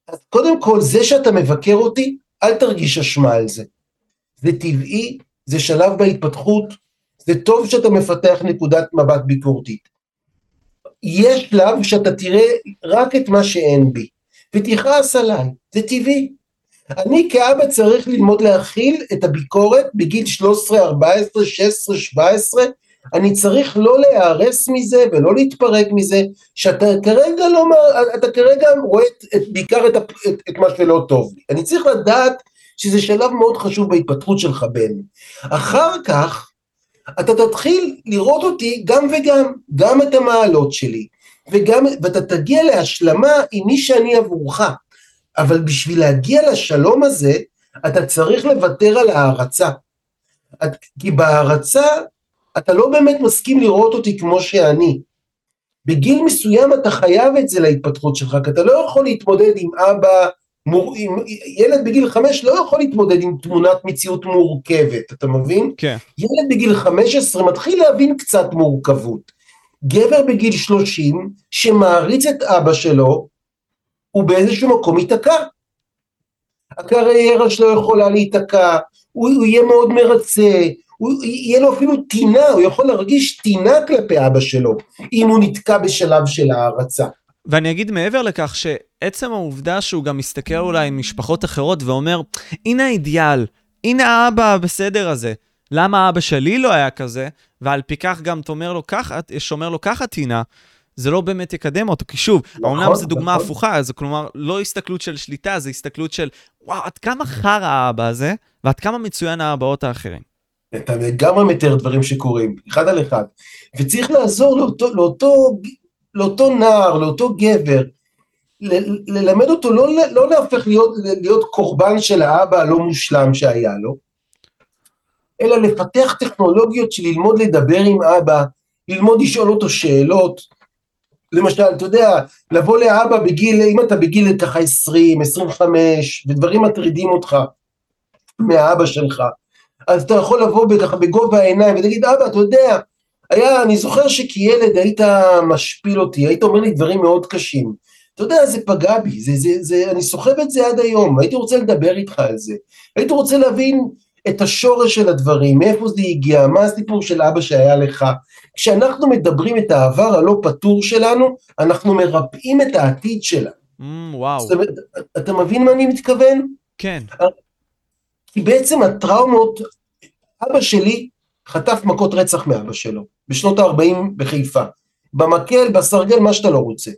אז קודם כל זה שאתה מבקר אותי, אל תרגיש אשמה על זה. זה טבעי, זה שלב בהתפתחות, זה טוב שאתה מפתח נקודת מבט ביקורתית. יש שלב שאתה תראה רק את מה שאין בי, ותכעס עליי, זה טבעי. אני כאבא צריך ללמוד להכיל את הביקורת בגיל 13, 14, 16, 17, אני צריך לא להיהרס מזה ולא להתפרק מזה, שאתה כרגע לא, אתה כרגע רואה את, בעיקר את, את, את מה שלא טוב לי. אני צריך לדעת שזה שלב מאוד חשוב בהתפתחות שלך בן. אחר כך, אתה תתחיל לראות אותי גם וגם, גם את המעלות שלי, וגם, ואתה תגיע להשלמה עם מי שאני עבורך. אבל בשביל להגיע לשלום הזה, אתה צריך לוותר על הערצה. כי בהערצה, אתה לא באמת מסכים לראות אותי כמו שאני. בגיל מסוים אתה חייב את זה להתפתחות שלך, כי אתה לא יכול להתמודד עם אבא, מור... ילד בגיל חמש לא יכול להתמודד עם תמונת מציאות מורכבת, אתה מבין? כן. ילד בגיל חמש עשרה מתחיל להבין קצת מורכבות. גבר בגיל שלושים שמעריץ את אבא שלו, הוא באיזשהו מקום ייתקע. הקריירה שלו יכולה להיתקע, הוא, הוא יהיה מאוד מרצה, הוא, יהיה לו אפילו טינה, הוא יכול להרגיש טינה כלפי אבא שלו, אם הוא נתקע בשלב של הערצה. ואני אגיד מעבר לכך שעצם העובדה שהוא גם מסתכל אולי עם משפחות אחרות ואומר, הנה האידיאל, הנה האבא בסדר הזה. למה אבא שלי לא היה כזה? ועל פי כך גם תאמר לו ככה, שומר לו ככה טינה, זה לא באמת יקדם אותו, כי שוב, נכון, העונה זו דוגמה נכון. הפוכה, זה כלומר לא הסתכלות של שליטה, זה הסתכלות של, וואו, עד כמה חרא האבא הזה, ועד כמה מצוין האבאות האחרים. אתה לגמרי מתאר דברים שקורים, אחד על אחד. וצריך לעזור לאותו, לאותו, לאותו נער, לאותו גבר, ל- ללמד אותו לא, לא להפך להיות, להיות קורבן של האבא הלא מושלם שהיה לו, אלא לפתח טכנולוגיות של ללמוד לדבר עם אבא, ללמוד לשאול אותו שאלות, למשל, אתה יודע, לבוא לאבא בגיל, אם אתה בגיל ככה 20, 25, ודברים מטרידים אותך מהאבא שלך, אז אתה יכול לבוא ככה בגובה העיניים ולהגיד, אבא, אתה יודע, היה, אני זוכר שכילד היית משפיל אותי, היית אומר לי דברים מאוד קשים. אתה יודע, זה פגע בי, זה, זה, זה, אני סוחב את זה עד היום, הייתי רוצה לדבר איתך על זה. הייתי רוצה להבין את השורש של הדברים, מאיפה זה הגיע, מה הסיפור של אבא שהיה לך. כשאנחנו מדברים את העבר הלא פתור שלנו, אנחנו מרפאים את העתיד שלנו. Mm, וואו. זאת אומרת, אתה מבין מה אני מתכוון? כן. כי בעצם הטראומות, אבא שלי חטף מכות רצח מאבא שלו, בשנות ה-40 בחיפה. במקל, בסרגל, מה שאתה לא רוצה.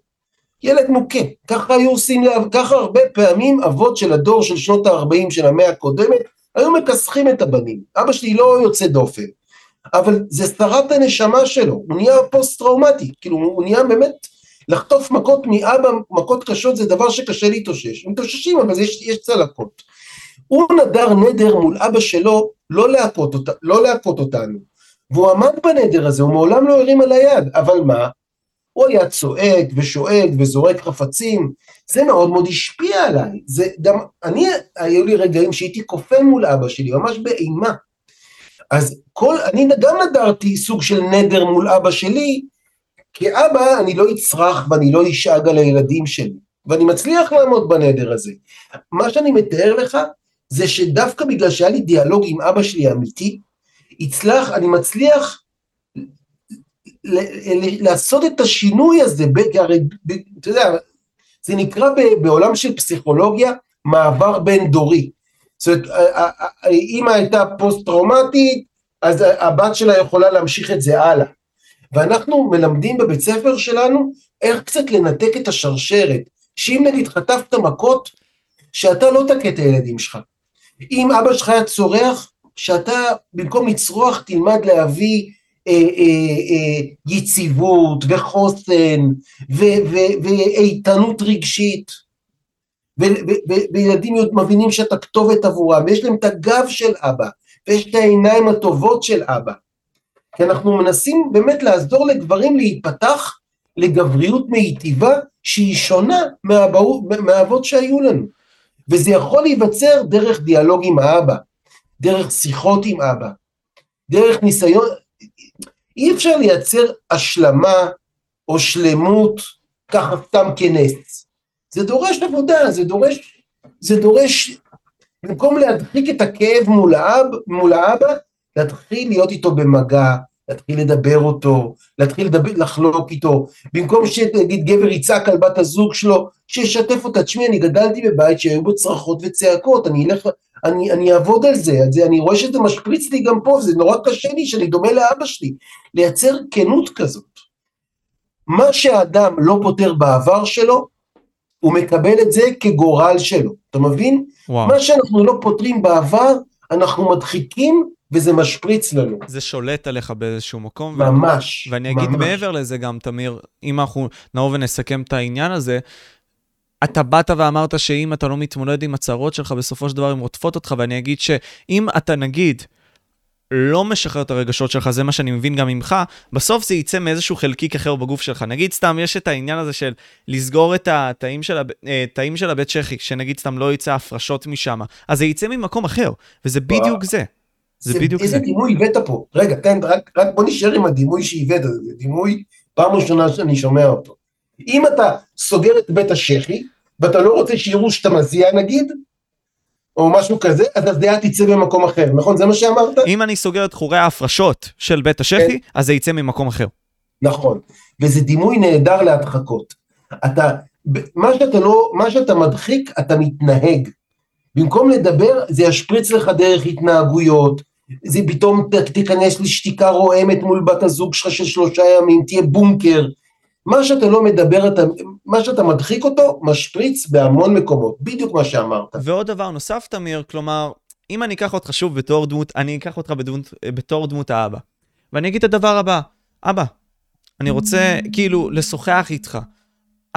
ילד מוכה, ככה היו עושים, ככה הרבה פעמים אבות של הדור של שנות ה-40 של המאה הקודמת, היו מכסחים את הבנים. אבא שלי לא יוצא דופן, אבל זה שרת הנשמה שלו, הוא נהיה פוסט-טראומטי, כאילו הוא נהיה באמת, לחטוף מכות מאבא, מכות קשות זה דבר שקשה להתאושש. מתאוששים אבל יש, יש צלקות. הוא נדר נדר מול אבא שלו לא להכות, אותה, לא להכות אותנו. והוא עמד בנדר הזה, הוא מעולם לא הרים על היד, אבל מה? הוא היה צועק ושואג וזורק חפצים, זה מאוד מאוד השפיע עליי. זה גם, אני, היו לי רגעים שהייתי כופה מול אבא שלי, ממש באימה. אז כל, אני גם נדרתי סוג של נדר מול אבא שלי, כאבא אני לא אצרח ואני לא אשאג על הילדים שלי, ואני מצליח לעמוד בנדר הזה. מה שאני מתאר לך, זה שדווקא בגלל שהיה לי דיאלוג עם אבא שלי אמיתי, הצלח, אני מצליח לעשות את השינוי הזה, הרי, אתה יודע, זה נקרא בעולם של פסיכולוגיה מעבר בין דורי. זאת אומרת, האמא הייתה פוסט-טראומטית, אז הבת שלה יכולה להמשיך את זה הלאה. ואנחנו מלמדים בבית ספר שלנו איך קצת לנתק את השרשרת, שאם נגיד חטפת מכות, שאתה לא תכה את הילדים שלך. אם אבא שלך היה צורח, שאתה במקום לצרוח תלמד להביא אה, אה, אה, יציבות וחוסן ואיתנות רגשית. וילדים מבינים שאתה כתובת עבורם, ויש להם את הגב של אבא, ויש את העיניים הטובות של אבא. כי אנחנו מנסים באמת לעזור לגברים להיפתח לגבריות מיטיבה שהיא שונה מהאבות שהיו לנו. וזה יכול להיווצר דרך דיאלוג עם האבא, דרך שיחות עם אבא, דרך ניסיון, אי אפשר לייצר השלמה או שלמות ככה סתם כנס. זה דורש עבודה, זה דורש, זה דורש, במקום להדחיק את הכאב מול האב, מול האבא, להתחיל להיות איתו במגע, להתחיל לדבר אותו, להתחיל לדבר, לחלוק איתו, במקום שנגיד גבר יצעק על בת הזוג שלו, שישתף אותה, תשמעי, אני גדלתי בבית שהיו בו צרחות וצעקות, אני אלך, אני, אני אעבוד על זה, זה, אני רואה שזה משפריץ לי גם פה, זה נורא קשה לי שאני דומה לאבא שלי, לייצר כנות כזאת. מה שהאדם לא פותר בעבר שלו, הוא מקבל את זה כגורל שלו, אתה מבין? וואו. מה שאנחנו לא פותרים בעבר, אנחנו מדחיקים וזה משפריץ לנו. זה שולט עליך באיזשהו מקום. ממש, ואני אגיד ממש. מעבר לזה גם, תמיר, אם אנחנו נבוא ונסכם את העניין הזה, אתה באת ואמרת שאם אתה לא מתמודד עם הצהרות שלך, בסופו של דבר הן רודפות אותך, ואני אגיד שאם אתה נגיד לא משחרר את הרגשות שלך, זה מה שאני מבין גם ממך, בסוף זה יצא מאיזשהו חלקיק אחר בגוף שלך. נגיד סתם, יש את העניין הזה של לסגור את התאים של, הב... אה, של הבית צ'כי, שנגיד סתם לא יצא הפרשות משם, אז זה יצא ממקום אחר, וזה בדיוק זה. זה בדיוק זה. איזה דימוי הבאת פה? רגע, תן, רק, רק בוא נשאר עם הדימוי שהבאת, זה דימוי פעם ראשונה שאני שומע אותו. אם אתה סוגר את בית השחי, ואתה לא רוצה שיראו שאתה מזיע נגיד, או משהו כזה, אז הזיעה תצא במקום אחר, נכון? זה מה שאמרת? אם אני סוגר את חורי ההפרשות של בית השחי, כן. אז זה יצא ממקום אחר. נכון, וזה דימוי נהדר להדחקות. אתה, מה שאתה לא, מה שאתה מדחיק, אתה מתנהג. במקום לדבר, זה ישפריץ לך דרך התנהגויות, זה פתאום תיכנס לשתיקה רועמת מול בת הזוג שלך של שלושה ימים, תהיה בונקר. מה שאתה לא מדבר, אתה, מה שאתה מדחיק אותו, משפריץ בהמון מקומות, בדיוק מה שאמרת. ועוד דבר נוסף, תמיר, כלומר, אם אני אקח אותך שוב בתור דמות, אני אקח אותך בדמות, בתור דמות האבא. ואני אגיד את הדבר הבא, אבא, אני רוצה כאילו לשוחח איתך.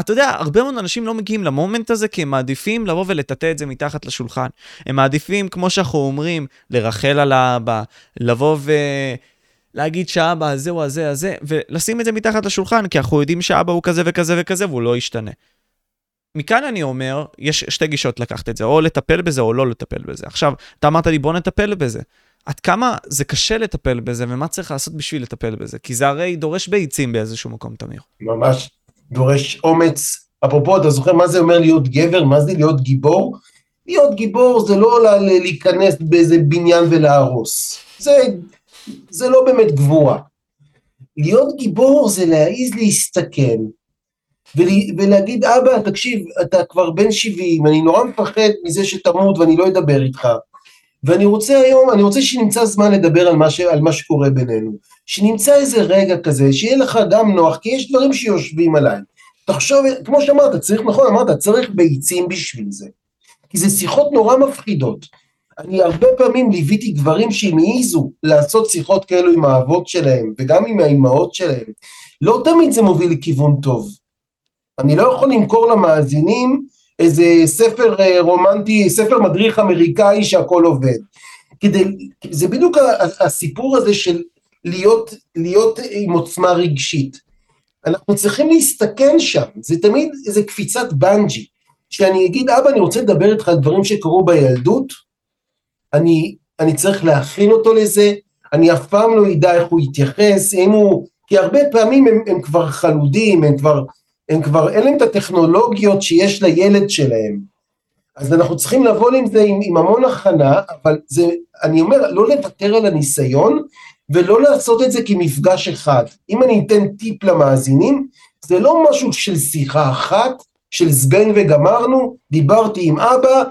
אתה יודע, הרבה מאוד אנשים לא מגיעים למומנט הזה כי הם מעדיפים לבוא ולטאטא את זה מתחת לשולחן. הם מעדיפים, כמו שאנחנו אומרים, לרחל על האבא, לבוא ולהגיד שהאבא הזה הוא הזה הזה, ולשים את זה מתחת לשולחן, כי אנחנו יודעים שהאבא הוא כזה וכזה וכזה והוא לא ישתנה. מכאן אני אומר, יש שתי גישות לקחת את זה, או לטפל בזה או לא לטפל בזה. עכשיו, אתה אמרת לי, בוא נטפל בזה. עד כמה זה קשה לטפל בזה, ומה צריך לעשות בשביל לטפל בזה? כי זה הרי דורש ביצים באיזשהו מקום, תמיר. ממש. דורש אומץ. אפרופו, אתה זוכר מה זה אומר להיות גבר? מה זה להיות גיבור? להיות גיבור זה לא להיכנס באיזה בניין ולהרוס. זה, זה לא באמת גבורה. להיות גיבור זה להעיז להסתכן ולהגיד, אבא, תקשיב, אתה כבר בן 70, אני נורא מפחד מזה שתמות ואני לא אדבר איתך. ואני רוצה היום, אני רוצה שנמצא זמן לדבר על מה, ש, על מה שקורה בינינו. שנמצא איזה רגע כזה, שיהיה לך גם נוח, כי יש דברים שיושבים עליי. תחשוב, כמו שאמרת, צריך, נכון, אמרת, צריך ביצים בשביל זה. כי זה שיחות נורא מפחידות. אני הרבה פעמים ליוויתי גברים שהם העיזו לעשות שיחות כאלו עם האבות שלהם, וגם עם האימהות שלהם. לא תמיד זה מוביל לכיוון טוב. אני לא יכול למכור למאזינים איזה ספר אה, רומנטי, ספר מדריך אמריקאי שהכל עובד. כדי, זה בדיוק הסיפור הזה של להיות, להיות עם עוצמה רגשית. אנחנו צריכים להסתכן שם, זה תמיד איזה קפיצת בנג'י, שאני אגיד, אבא, אני רוצה לדבר איתך על דברים שקרו בילדות, אני, אני צריך להכין אותו לזה, אני אף פעם לא אדע איך הוא יתייחס, אם הוא, כי הרבה פעמים הם, הם כבר חלודים, הם כבר הם כבר, אין להם את הטכנולוגיות שיש לילד שלהם. אז אנחנו צריכים לבוא עם זה עם, עם המון הכנה, אבל זה, אני אומר, לא לוותר על הניסיון, ולא לעשות את זה כמפגש אחד. אם אני אתן טיפ למאזינים, זה לא משהו של שיחה אחת, של זבנג וגמרנו, דיברתי עם אבא,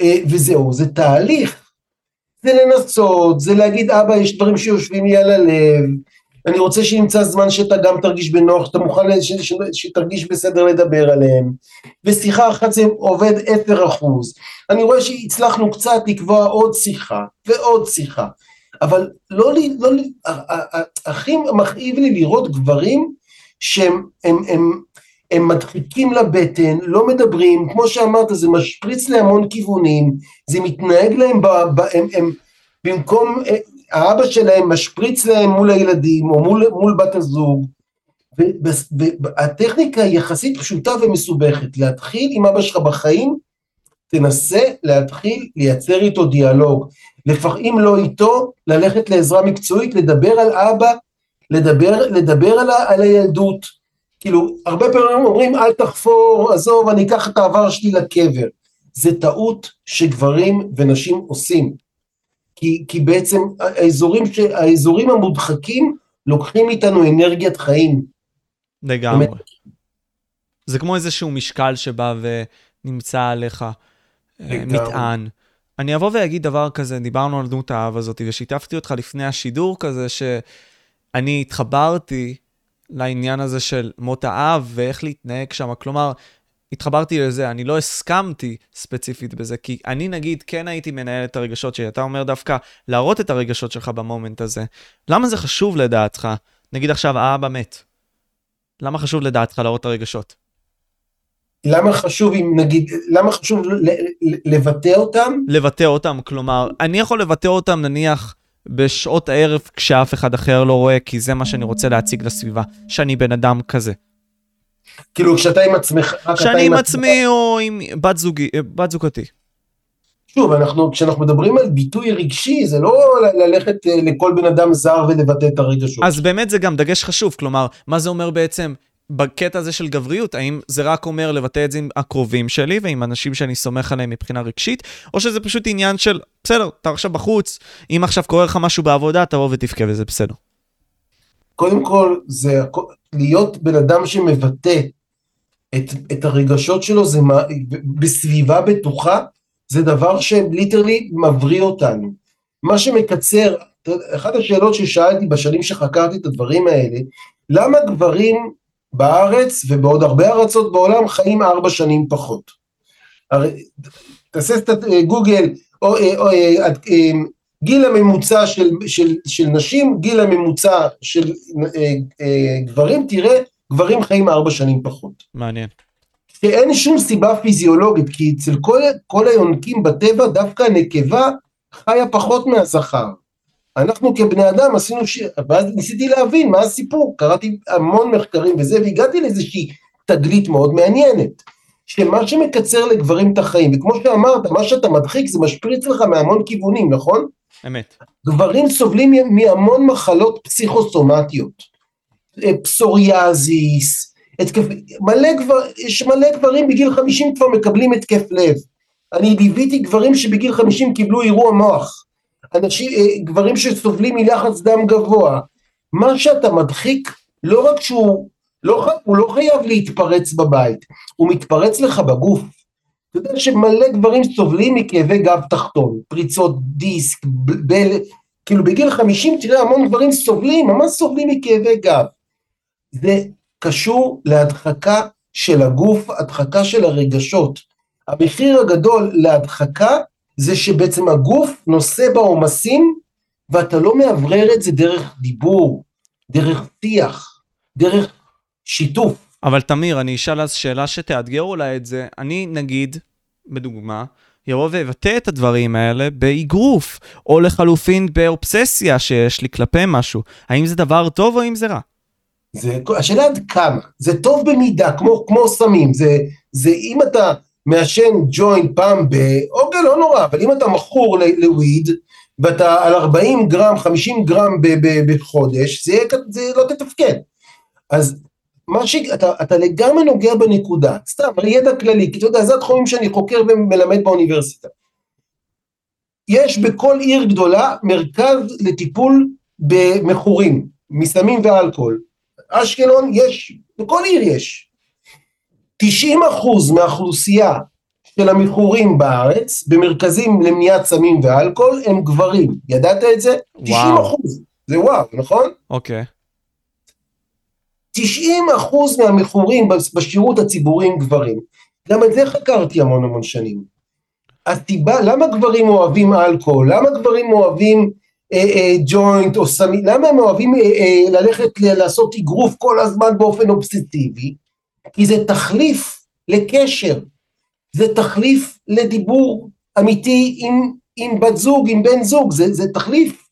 אה, וזהו, זה תהליך. זה לנסות, זה להגיד, אבא, יש דברים שיושבים לי על הלב, אני רוצה שנמצא זמן שאתה גם תרגיש בנוח, שאתה מוכן ש, ש, שתרגיש בסדר לדבר עליהם. ושיחה אחת זה עובד 10 אחוז. אני רואה שהצלחנו קצת לקבוע עוד שיחה ועוד שיחה. אבל לא, לא, לא הכי מכאיב לי לראות גברים שהם הם, הם, הם מדחיקים לבטן, לא מדברים, כמו שאמרת, זה משפריץ להמון כיוונים, זה מתנהג להם, ב, ב, הם, הם, במקום האבא שלהם משפריץ להם מול הילדים או מול, מול בת הזוג, והטכניקה היא יחסית פשוטה ומסובכת, להתחיל עם אבא שלך בחיים, תנסה להתחיל לייצר איתו דיאלוג, לפעמים לא איתו, ללכת לעזרה מקצועית, לדבר על אבא, לדבר, לדבר על, על הילדות. כאילו, הרבה פעמים אומרים, אל תחפור, עזוב, אני אקח את העבר שלי לקבר. זה טעות שגברים ונשים עושים. כי, כי בעצם האזורים, ש, האזורים המודחקים לוקחים איתנו אנרגיית חיים. לגמרי. זה כמו איזשהו משקל שבא ונמצא עליך, אה, לגמרי. מטען. אני אבוא ואגיד דבר כזה, דיברנו על דמות האב הזאת, ושיתפתי אותך לפני השידור כזה, שאני התחברתי לעניין הזה של מות האב ואיך להתנהג שם. כלומר, התחברתי לזה, אני לא הסכמתי ספציפית בזה, כי אני נגיד כן הייתי מנהל את הרגשות שלי, אתה אומר דווקא להראות את הרגשות שלך במומנט הזה. למה זה חשוב לדעתך? נגיד עכשיו האבא מת. למה חשוב לדעתך להראות את הרגשות? למה חשוב, אם נגיד, למה חשוב לבטא אותם? לבטא אותם, כלומר, אני יכול לבטא אותם נניח בשעות הערב כשאף אחד אחר לא רואה, כי זה מה שאני רוצה להציג לסביבה, שאני בן אדם כזה. כאילו, כשאתה עם עצמך, רק אתה שאני עם עצמי או עם בת, זוגי, בת זוגתי. שוב, אנחנו, כשאנחנו מדברים על ביטוי רגשי, זה לא ללכת אה, לכל בן אדם זר ולבטא את הרגשות. אז באמת זה גם דגש חשוב, כלומר, מה זה אומר בעצם בקטע הזה של גבריות? האם זה רק אומר לבטא את זה עם הקרובים שלי ועם אנשים שאני סומך עליהם מבחינה רגשית, או שזה פשוט עניין של, בסדר, אתה עכשיו בחוץ, אם עכשיו קורה לך משהו בעבודה, תבוא ותבכה וזה בסדר. קודם כל, זה להיות בן אדם שמבטא את, את הרגשות שלו, זה מה, בסביבה בטוחה, זה דבר שליטרלי מבריא אותנו. מה שמקצר, אחת השאלות ששאלתי בשנים שחקרתי את הדברים האלה, למה גברים בארץ ובעוד הרבה ארצות בעולם חיים ארבע שנים פחות? הרי, תעשה סטט, גוגל, או, או, או, אה, אה, גיל הממוצע של, של, של נשים, גיל הממוצע של אה, אה, גברים, תראה, גברים חיים ארבע שנים פחות. מעניין. שאין שום סיבה פיזיולוגית, כי אצל כל, כל היונקים בטבע, דווקא הנקבה חיה פחות מהזכר. אנחנו כבני אדם עשינו ש... ואז ניסיתי להבין מה הסיפור, קראתי המון מחקרים וזה, והגעתי לאיזושהי תגלית מאוד מעניינת. שמה שמקצר לגברים את החיים, וכמו שאמרת, מה שאתה מדחיק זה משפריץ לך מהמון כיוונים, נכון? אמת. גברים סובלים מהמון מחלות פסיכוסומטיות. אה, פסוריאזיס, התקף, מלא גבר, יש מלא גברים בגיל 50 כבר מקבלים התקף לב. אני ליוויתי גברים שבגיל 50 קיבלו אירוע מוח. אנשים, אה, גברים שסובלים מלחץ דם גבוה. מה שאתה מדחיק, לא רק שהוא, לא, הוא לא חייב להתפרץ בבית, הוא מתפרץ לך בגוף. אתה יודע שמלא גברים סובלים מכאבי גב תחתון, פריצות דיסק, בל... כאילו בגיל 50 תראה המון גברים סובלים, ממש סובלים מכאבי גב. זה קשור להדחקה של הגוף, הדחקה של הרגשות. המחיר הגדול להדחקה זה שבעצם הגוף נושא בעומסים ואתה לא מאוורר את זה דרך דיבור, דרך שיח, דרך שיתוף. אבל תמיר, אני אשאל אז שאלה שתאתגר אולי את זה. אני, נגיד, בדוגמה, יבוא ויבטא את הדברים האלה באגרוף, או לחלופין באובססיה שיש לי כלפי משהו. האם זה דבר טוב או האם זה רע? זה, השאלה עד כמה, זה טוב במידה, כמו, כמו סמים, זה, זה אם אתה מעשן ג'וינט פעם ב... אוקיי, לא נורא, אבל אם אתה מכור לוויד, ואתה על 40 גרם, 50 גרם בחודש, זה, זה לא תתפקד. אז מה שאתה אתה לגמרי נוגע בנקודה, סתם, על ידע כללי, כי אתה יודע, זה התחומים שאני חוקר ומלמד באוניברסיטה. יש בכל עיר גדולה מרכז לטיפול במכורים, מסמים ואלכוהול. אשקלון יש, בכל עיר יש. 90 אחוז מהאוכלוסייה של המכורים בארץ, במרכזים למניעת סמים ואלכוהול, הם גברים. ידעת את זה? 90 אחוז. זה וואו, נכון? אוקיי. 90 אחוז מהמכורים בשירות הציבורי הם גברים. גם את זה חקרתי המון המון שנים. הסיבה, למה גברים אוהבים אלכוהול? למה גברים אוהבים אה, אה, ג'וינט או סמים? למה הם אוהבים אה, אה, ללכת ל- לעשות אגרוף כל הזמן באופן אובססיבי? כי זה תחליף לקשר. זה תחליף לדיבור אמיתי עם, עם בת זוג, עם בן זוג, זה, זה תחליף.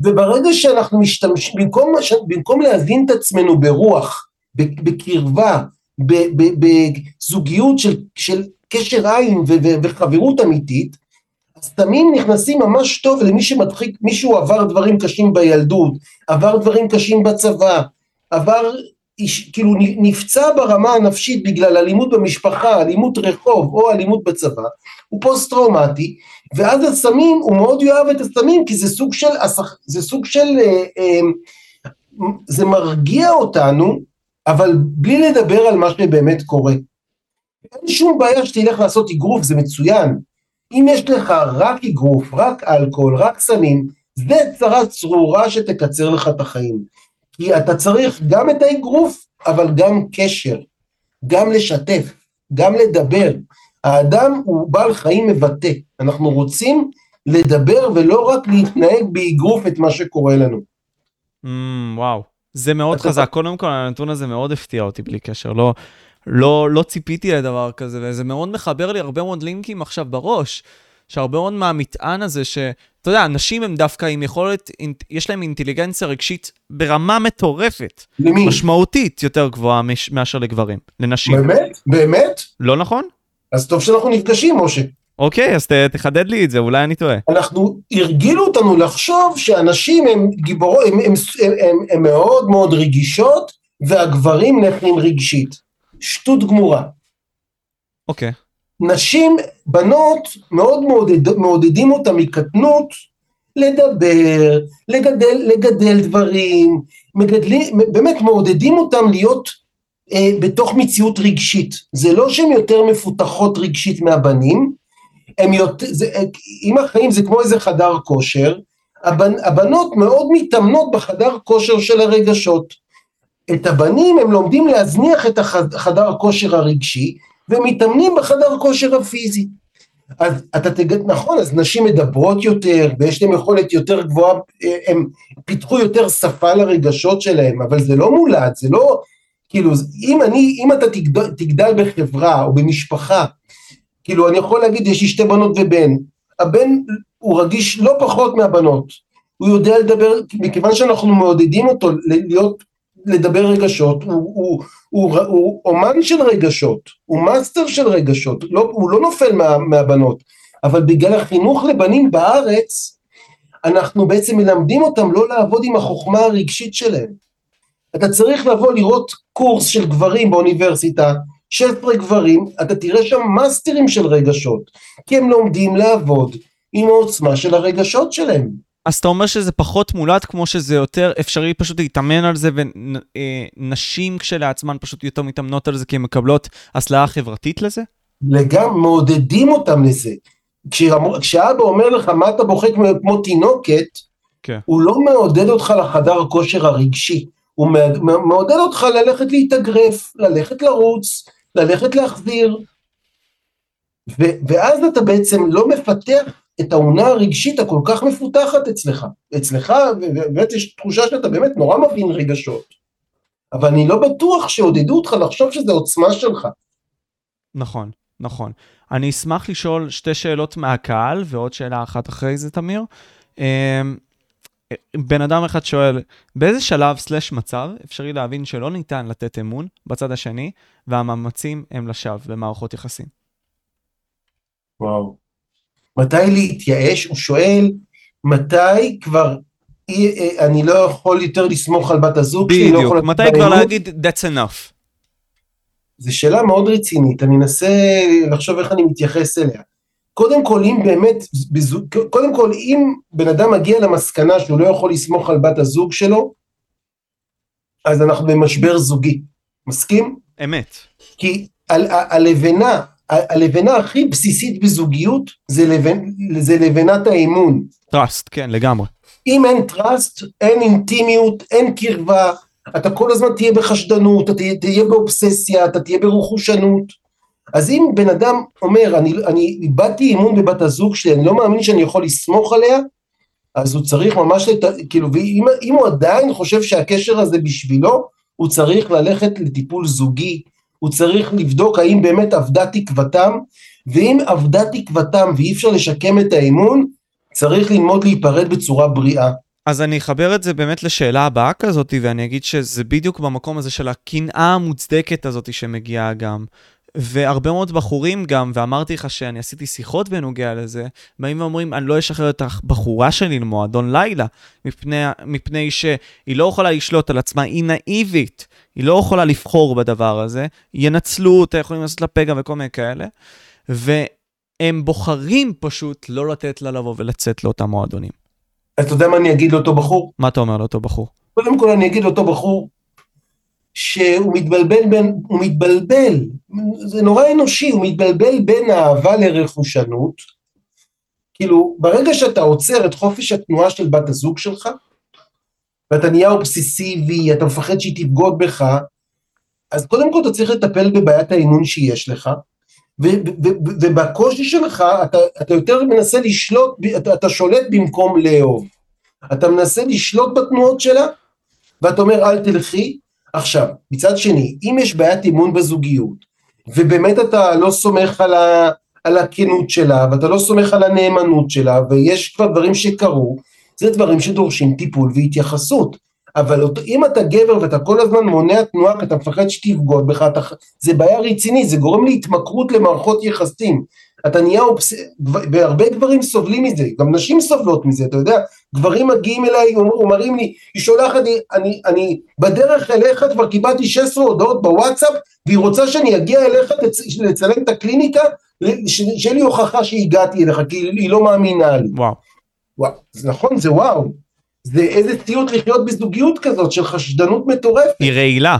וברגע שאנחנו משתמשים, במקום, במקום להבין את עצמנו ברוח, בקרבה, בזוגיות של, של קשר עין ו- ו- וחברות אמיתית, הסתמים נכנסים ממש טוב למי שמדחיק, מישהו עבר דברים קשים בילדות, עבר דברים קשים בצבא, עבר, כאילו נפצע ברמה הנפשית בגלל אלימות במשפחה, אלימות רחוב או אלימות בצבא, הוא פוסט טראומטי, ואז הסמים, הוא מאוד יאהב את הסמים כי זה סוג של, זה סוג של, אה, אה, זה מרגיע אותנו, אבל בלי לדבר על מה שבאמת קורה. אין שום בעיה שתלך לעשות אגרוף, זה מצוין. אם יש לך רק אגרוף, רק אלכוהול, רק סמים, זה צרה צרורה שתקצר לך את החיים. כי אתה צריך גם את האגרוף, אבל גם קשר, גם לשתף, גם לדבר. האדם הוא בעל חיים מבטא, אנחנו רוצים לדבר ולא רק להתנהג באגרוף את מה שקורה לנו. Mm, וואו, זה מאוד חזק. קודם כל, הנתון הזה מאוד הפתיע אותי בלי קשר. לא, לא, לא ציפיתי לדבר כזה, וזה מאוד מחבר לי הרבה מאוד לינקים עכשיו בראש, שהרבה מאוד מהמטען הזה, שאתה יודע, אנשים הם דווקא עם יכולת, יש להם אינטליגנציה רגשית ברמה מטורפת. למי? משמעותית יותר גבוהה מאשר לגברים, לנשים. באמת? באמת? לא נכון? אז טוב שאנחנו נפגשים, משה. אוקיי, אז ת, תחדד לי את זה, אולי אני טועה. אנחנו, הרגילו אותנו לחשוב שאנשים הם גיבורות, הם, הם, הם, הם, הם מאוד מאוד רגישות, והגברים נכים רגשית. שטות גמורה. אוקיי. נשים, בנות, מאוד מעודד, מעודדים אותם מקטנות לדבר, לגדל, לגדל דברים, מגדלים, באמת מעודדים אותם להיות אה, בתוך מציאות רגשית. זה לא שהן יותר מפותחות רגשית מהבנים, הם יותר, זה, אה, עם החיים זה כמו איזה חדר כושר, הבנ, הבנות מאוד מתאמנות בחדר כושר של הרגשות. את הבנים הם לומדים להזניח את החדר כושר הרגשי, ומתאמנים בחדר כושר הפיזי. אז אתה תגיד, נכון, אז נשים מדברות יותר, ויש להן יכולת יותר גבוהה, הם פיתחו יותר שפה לרגשות שלהם, אבל זה לא מולד, זה לא, כאילו, אם אני, אם אתה תגדל, תגדל בחברה או במשפחה, כאילו, אני יכול להגיד, יש לי שתי בנות ובן, הבן הוא רגיש לא פחות מהבנות, הוא יודע לדבר, מכיוון שאנחנו מעודדים אותו להיות לדבר רגשות, הוא, הוא, הוא, הוא, הוא אומן של רגשות, הוא מאסטר של רגשות, לא, הוא לא נופל מה, מהבנות, אבל בגלל החינוך לבנים בארץ, אנחנו בעצם מלמדים אותם לא לעבוד עם החוכמה הרגשית שלהם. אתה צריך לבוא לראות קורס של גברים באוניברסיטה, 16 גברים, אתה תראה שם מאסטרים של רגשות, כי הם לומדים לעבוד עם העוצמה של הרגשות שלהם. אז אתה אומר שזה פחות מולד, כמו שזה יותר אפשרי פשוט להתאמן על זה, ונשים כשלעצמן פשוט יותר מתאמנות על זה, כי הן מקבלות הסלעה חברתית לזה? לגמרי, מעודדים אותם לזה. כשאבא אומר לך, מה אתה בוחק כמו תינוקת, כן. הוא לא מעודד אותך לחדר הכושר הרגשי, הוא מעודד אותך ללכת להתאגרף, ללכת לרוץ, ללכת להחזיר. ואז אתה בעצם לא מפתח את האונה הרגשית הכל כך מפותחת אצלך. אצלך, ובאמת יש תחושה שאתה באמת נורא מבין רגשות. אבל אני לא בטוח שעודדו אותך לחשוב שזה עוצמה שלך. נכון, נכון. אני אשמח לשאול שתי שאלות מהקהל, ועוד שאלה אחת אחרי זה, תמיר. אמ, בן אדם אחד שואל, באיזה שלב סלש מצב אפשרי להבין שלא ניתן לתת אמון בצד השני, והמאמצים הם לשווא במערכות יחסים? וואו. מתי להתייאש? הוא שואל, מתי כבר אה, אני לא יכול יותר לסמוך על בת הזוג שלי? לא בדיוק, לא מתי כבר להגיד that's enough? זו שאלה מאוד רצינית, אני אנסה לחשוב איך אני מתייחס אליה. קודם כל, אם באמת, קודם כל, אם בן אדם מגיע למסקנה שהוא לא יכול לסמוך על בת הזוג שלו, אז אנחנו במשבר זוגי. מסכים? אמת. כי הלבנה, הלבנה הכי בסיסית בזוגיות זה, לבנ, זה לבנת האמון. trust, כן, לגמרי. אם אין trust, אין אינטימיות, אין קרבה, אתה כל הזמן תהיה בחשדנות, אתה תהיה, באובססיה, אתה תהיה ברכושנות. אז אם בן אדם אומר, אני, אני איבדתי אמון בבת הזוג שלי, אני לא מאמין שאני יכול לסמוך עליה, אז הוא צריך ממש, לת... כאילו, ואם הוא עדיין חושב שהקשר הזה בשבילו, הוא צריך ללכת לטיפול זוגי, הוא צריך לבדוק האם באמת אבדה תקוותם, ואם אבדה תקוותם ואי אפשר לשקם את האמון, צריך ללמוד להיפרד בצורה בריאה. אז אני אחבר את זה באמת לשאלה הבאה כזאת, ואני אגיד שזה בדיוק במקום הזה של הקנאה המוצדקת הזאת שמגיעה גם והרבה מאוד בחורים גם, ואמרתי לך שאני עשיתי שיחות בנוגע לזה, באים ואומרים, אני לא אשחרר את הבחורה שלי למועדון לילה, מפני, מפני שהיא לא יכולה לשלוט על עצמה, היא נאיבית, היא לא יכולה לבחור בדבר הזה, ינצלו אותה, יכולים לעשות לה פגע וכל מיני כאלה, והם בוחרים פשוט לא לתת לה לבוא ולצאת לאותם מועדונים. אתה יודע מה אני אגיד לאותו בחור? מה אתה אומר לאותו בחור? קודם כל אני אגיד לאותו בחור, שהוא מתבלבל בין, הוא מתבלבל, זה נורא אנושי, הוא מתבלבל בין אהבה לרכושנות. כאילו, ברגע שאתה עוצר את חופש התנועה של בת הזוג שלך, ואתה נהיה אובססיבי, אתה מפחד שהיא תבגוד בך, אז קודם כל אתה צריך לטפל בבעיית האימון שיש לך, ובקושי שלך אתה, אתה יותר מנסה לשלוט, אתה, אתה שולט במקום לאהוב. אתה מנסה לשלוט בתנועות שלה, ואתה אומר אל תלכי, עכשיו, מצד שני, אם יש בעיית אימון בזוגיות, ובאמת אתה לא סומך על, ה, על הכנות שלה, ואתה לא סומך על הנאמנות שלה, ויש כבר דברים שקרו, זה דברים שדורשים טיפול והתייחסות. אבל אם אתה גבר ואתה כל הזמן מונע תנועה כי אתה מפחד שתבגוד בך, אתה, זה בעיה רצינית, זה גורם להתמכרות למערכות יחסים. אתה נהיה אופס... והרבה גברים סובלים מזה, גם נשים סובלות מזה, אתה יודע, גברים מגיעים אליי, אומרים לי, היא שולחת לי, אני, אני בדרך אליך כבר קיבלתי 16 הודעות בוואטסאפ, והיא רוצה שאני אגיע אליך לצלם את הקליניקה, שיהיה לי הוכחה שהגעתי אליך, כי היא לא מאמינה לי. וואו. וואו, זה נכון, זה וואו. זה איזה סיוט לחיות בזוגיות כזאת של חשדנות מטורפת. היא רעילה.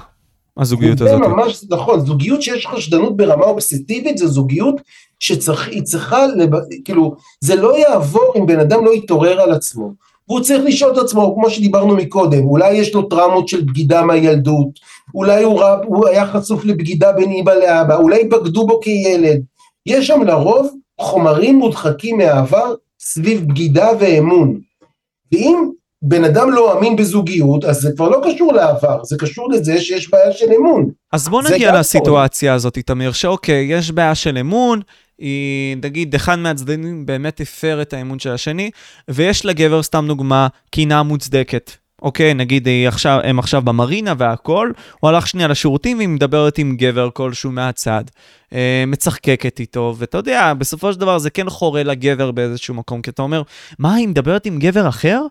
הזוגיות הזאת. זה ממש נכון, זוגיות שיש חשדנות ברמה אובססיבית, זו זוגיות שהיא צריכה, לב... כאילו, זה לא יעבור אם בן אדם לא יתעורר על עצמו. והוא צריך לשאול את עצמו, כמו שדיברנו מקודם, אולי יש לו טראומות של בגידה מהילדות, אולי הוא, רב, הוא היה חשוף לבגידה בין אימא לאבא, אולי בגדו בו כילד. יש שם לרוב חומרים מודחקים מהעבר סביב בגידה ואמון. ואם בן אדם לא אמין בזוגיות, אז זה כבר לא קשור לעבר, זה קשור לזה שיש בעיה של אמון. אז בוא נגיע לסיטואציה הזאת, תמיר, שאוקיי, יש בעיה של אמון, היא, נגיד, אחד מהצדדים באמת הפר את האמון של השני, ויש לגבר, סתם דוגמה, קינה מוצדקת. אוקיי, נגיד עכשיו, הם עכשיו במרינה והכל, הוא הלך שנייה לשירותים והיא מדברת עם גבר כלשהו מהצד, אה, מצחקקת איתו, ואתה יודע, בסופו של דבר זה כן חורה לגבר באיזשהו מקום, כי אתה אומר, מה, היא מדברת עם גבר אחר?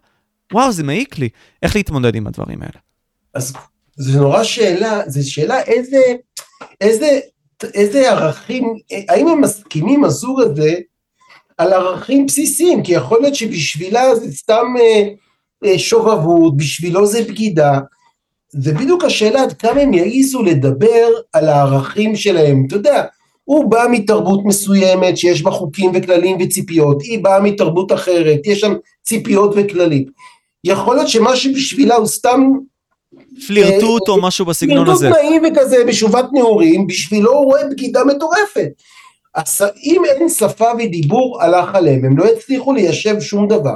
וואו, זה מעיק לי. איך להתמודד עם הדברים האלה? אז זו נורא שאלה, זו שאלה איזה, איזה, איזה ערכים, האם הם מסכימים, הזוג הזה, על ערכים בסיסיים, כי יכול להיות שבשבילה זה סתם אה, אה, שובבות, בשבילו זה בגידה, זה בדיוק השאלה עד כמה הם יעיזו לדבר על הערכים שלהם, אתה יודע, הוא בא מתרבות מסוימת שיש בה חוקים וכללים וציפיות, היא באה מתרבות אחרת, יש שם ציפיות וכללים. יכול להיות שמה שבשבילה הוא סתם... פלירטוט או משהו בסגנון הזה. פלירטוט נעים וכזה בשובת נעורים, בשבילו הוא רואה בגידה מטורפת. אם אין שפה ודיבור הלך עליהם, הם לא הצליחו ליישב שום דבר.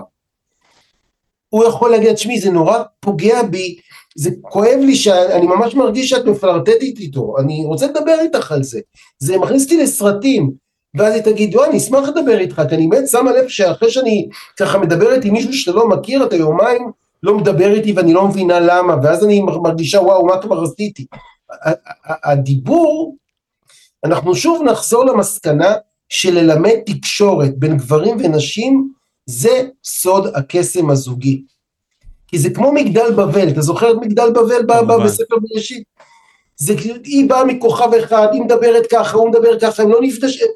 הוא יכול להגיד, תשמעי, זה נורא פוגע בי, זה כואב לי שאני ממש מרגיש שאת מפלרטטת איתו, אני רוצה לדבר איתך על זה. זה מכניס אותי לסרטים, ואז היא תגיד, יואי, אני אשמח לדבר איתך, כי אני באמת שמה לב שאחרי שאני ככה מדברת עם מישהו שאתה לא מכיר, אתה יומיים לא מדבר איתי ואני לא מבינה למה, ואז אני מרגישה, וואו, מה כבר עשיתי? הדיבור, אנחנו שוב נחזור למסקנה שללמד תקשורת בין גברים ונשים, זה סוד הקסם הזוגי. כי זה כמו מגדל בבל, אתה זוכר את מגדל בבל בספר בראשית? זה כאילו, היא באה מכוכב אחד, היא מדברת ככה, הוא מדבר ככה, הם לא נפגשים,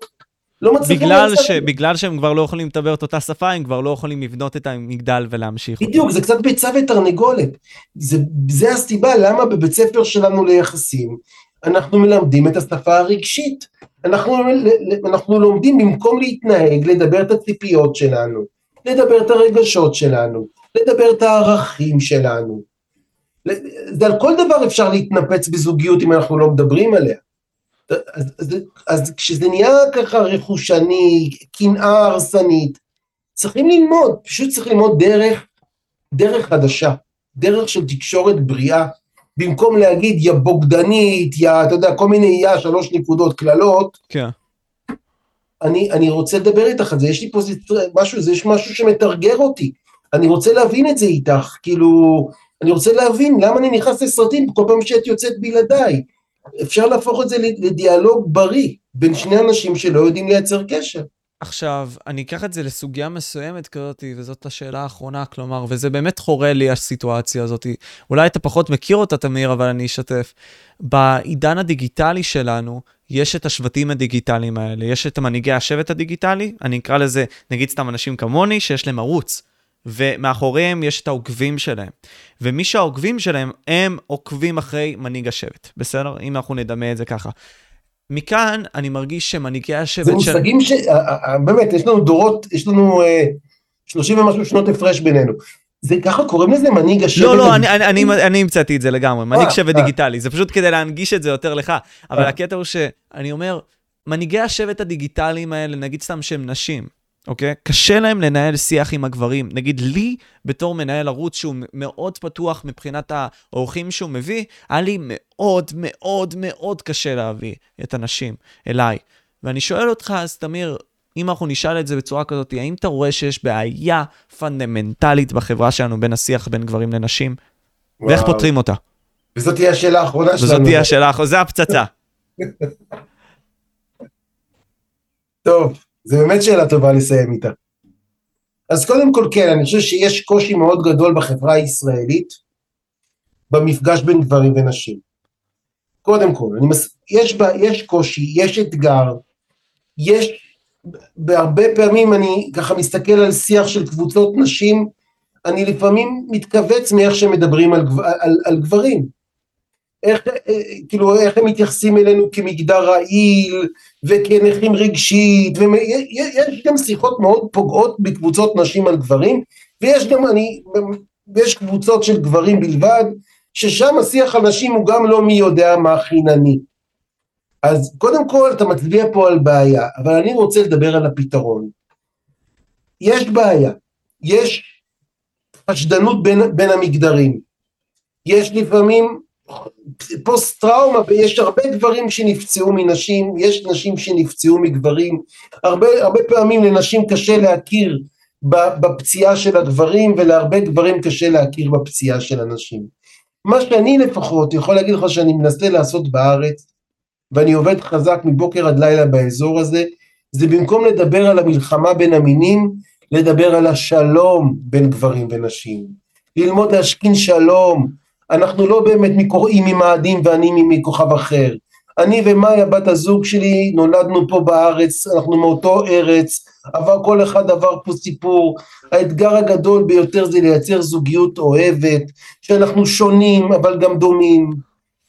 לא מצליחים... בגלל, ש... בגלל שהם כבר לא יכולים לדבר את אותה שפה, הם כבר לא יכולים לבנות את המגדל ולהמשיך. בדיוק. זה קצת ביצה ותרנגולת. זה, זה הסיבה למה בבית ספר שלנו ליחסים, אנחנו מלמדים את השפה הרגשית. אנחנו, אנחנו לומדים במקום להתנהג, לדבר את הציפיות שלנו, לדבר את הרגשות שלנו, לדבר את הערכים שלנו. על כל דבר אפשר להתנפץ בזוגיות אם אנחנו לא מדברים עליה. אז, אז, אז כשזה נהיה ככה רכושני, קנאה הרסנית, צריכים ללמוד, פשוט צריך ללמוד דרך, דרך חדשה, דרך של תקשורת בריאה, במקום להגיד יא בוגדנית, יא, אתה יודע, כל מיני יא, שלוש נקודות, קללות. כן. אני, אני רוצה לדבר איתך על זה, יש לי פה משהו, זה יש משהו שמתרגר אותי. אני רוצה להבין את זה איתך, כאילו, אני רוצה להבין למה אני נכנס לסרטים כל פעם שאת יוצאת בלעדיי. אפשר להפוך את זה לדיאלוג בריא בין שני אנשים שלא יודעים לייצר קשר. עכשיו, אני אקח את זה לסוגיה מסוימת כזאת, וזאת השאלה האחרונה, כלומר, וזה באמת חורה לי הסיטואציה הזאת. אולי אתה פחות מכיר אותה, תמיר, אבל אני אשתף. בעידן הדיגיטלי שלנו, יש את השבטים הדיגיטליים האלה, יש את מנהיגי השבט הדיגיטלי, אני אקרא לזה, נגיד סתם אנשים כמוני, שיש להם ערוץ. ומאחוריהם יש את העוקבים שלהם. ומי שהעוקבים שלהם, הם עוקבים אחרי מנהיג השבט, בסדר? אם אנחנו נדמה את זה ככה. מכאן אני מרגיש שמנהיגי השבט. זה מושגים ש... באמת, יש לנו דורות, יש לנו 30 ומשהו שנות הפרש בינינו. זה ככה קוראים לזה מנהיג השבט? לא, לא, אני, אני, אני, אני המצאתי את זה לגמרי, מנהיג שבט דיגיטלי, זה פשוט כדי להנגיש את זה יותר לך. אבל הקטע הוא שאני אומר, מנהיגי השבט הדיגיטליים האלה, נגיד סתם שהם נשים, אוקיי? קשה להם לנהל שיח עם הגברים. נגיד, לי, בתור מנהל ערוץ שהוא מאוד פתוח מבחינת האורחים שהוא מביא, היה לי מאוד מאוד מאוד קשה להביא את הנשים אליי. ואני שואל אותך, אז תמיר, אם אנחנו נשאל את זה בצורה כזאת, האם אתה רואה שיש בעיה פונדמנטלית בחברה שלנו בין השיח בין גברים לנשים? וואו. ואיך פותרים אותה? וזאת תהיה השאלה האחרונה שלנו. וזאת תהיה השאלה האחרונה, זה הפצצה. טוב, זו באמת שאלה טובה לסיים איתה. אז קודם כל כן, אני חושב שיש קושי מאוד גדול בחברה הישראלית במפגש בין גברים ונשים. קודם כל, מס... יש, בה, יש קושי, יש אתגר, יש, בהרבה פעמים אני ככה מסתכל על שיח של קבוצות נשים, אני לפעמים מתכווץ מאיך שמדברים על, על, על גברים. איך, כאילו, איך הם מתייחסים אלינו כמגדר רעיל וכנכים רגשית, ויש גם שיחות מאוד פוגעות בקבוצות נשים על גברים, ויש גם, אני, יש קבוצות של גברים בלבד, ששם השיח על נשים הוא גם לא מי יודע מה חינני. אז קודם כל אתה מצביע פה על בעיה, אבל אני רוצה לדבר על הפתרון. יש בעיה, יש חשדנות בין, בין המגדרים, יש לפעמים פוסט טראומה, יש הרבה גברים שנפצעו מנשים, יש נשים שנפצעו מגברים, הרבה, הרבה פעמים לנשים קשה להכיר בפציעה של הגברים ולהרבה גברים קשה להכיר בפציעה של הנשים. מה שאני לפחות יכול להגיד לך שאני מנסה לעשות בארץ, ואני עובד חזק מבוקר עד לילה באזור הזה, זה במקום לדבר על המלחמה בין המינים, לדבר על השלום בין גברים ונשים. ללמוד להשכין שלום, אנחנו לא באמת מקוראים ממאדים ואני מכוכב אחר. אני ומאיה בת הזוג שלי נולדנו פה בארץ, אנחנו מאותו ארץ, אבל כל אחד עבר פה סיפור. האתגר הגדול ביותר זה לייצר זוגיות אוהבת, שאנחנו שונים אבל גם דומים,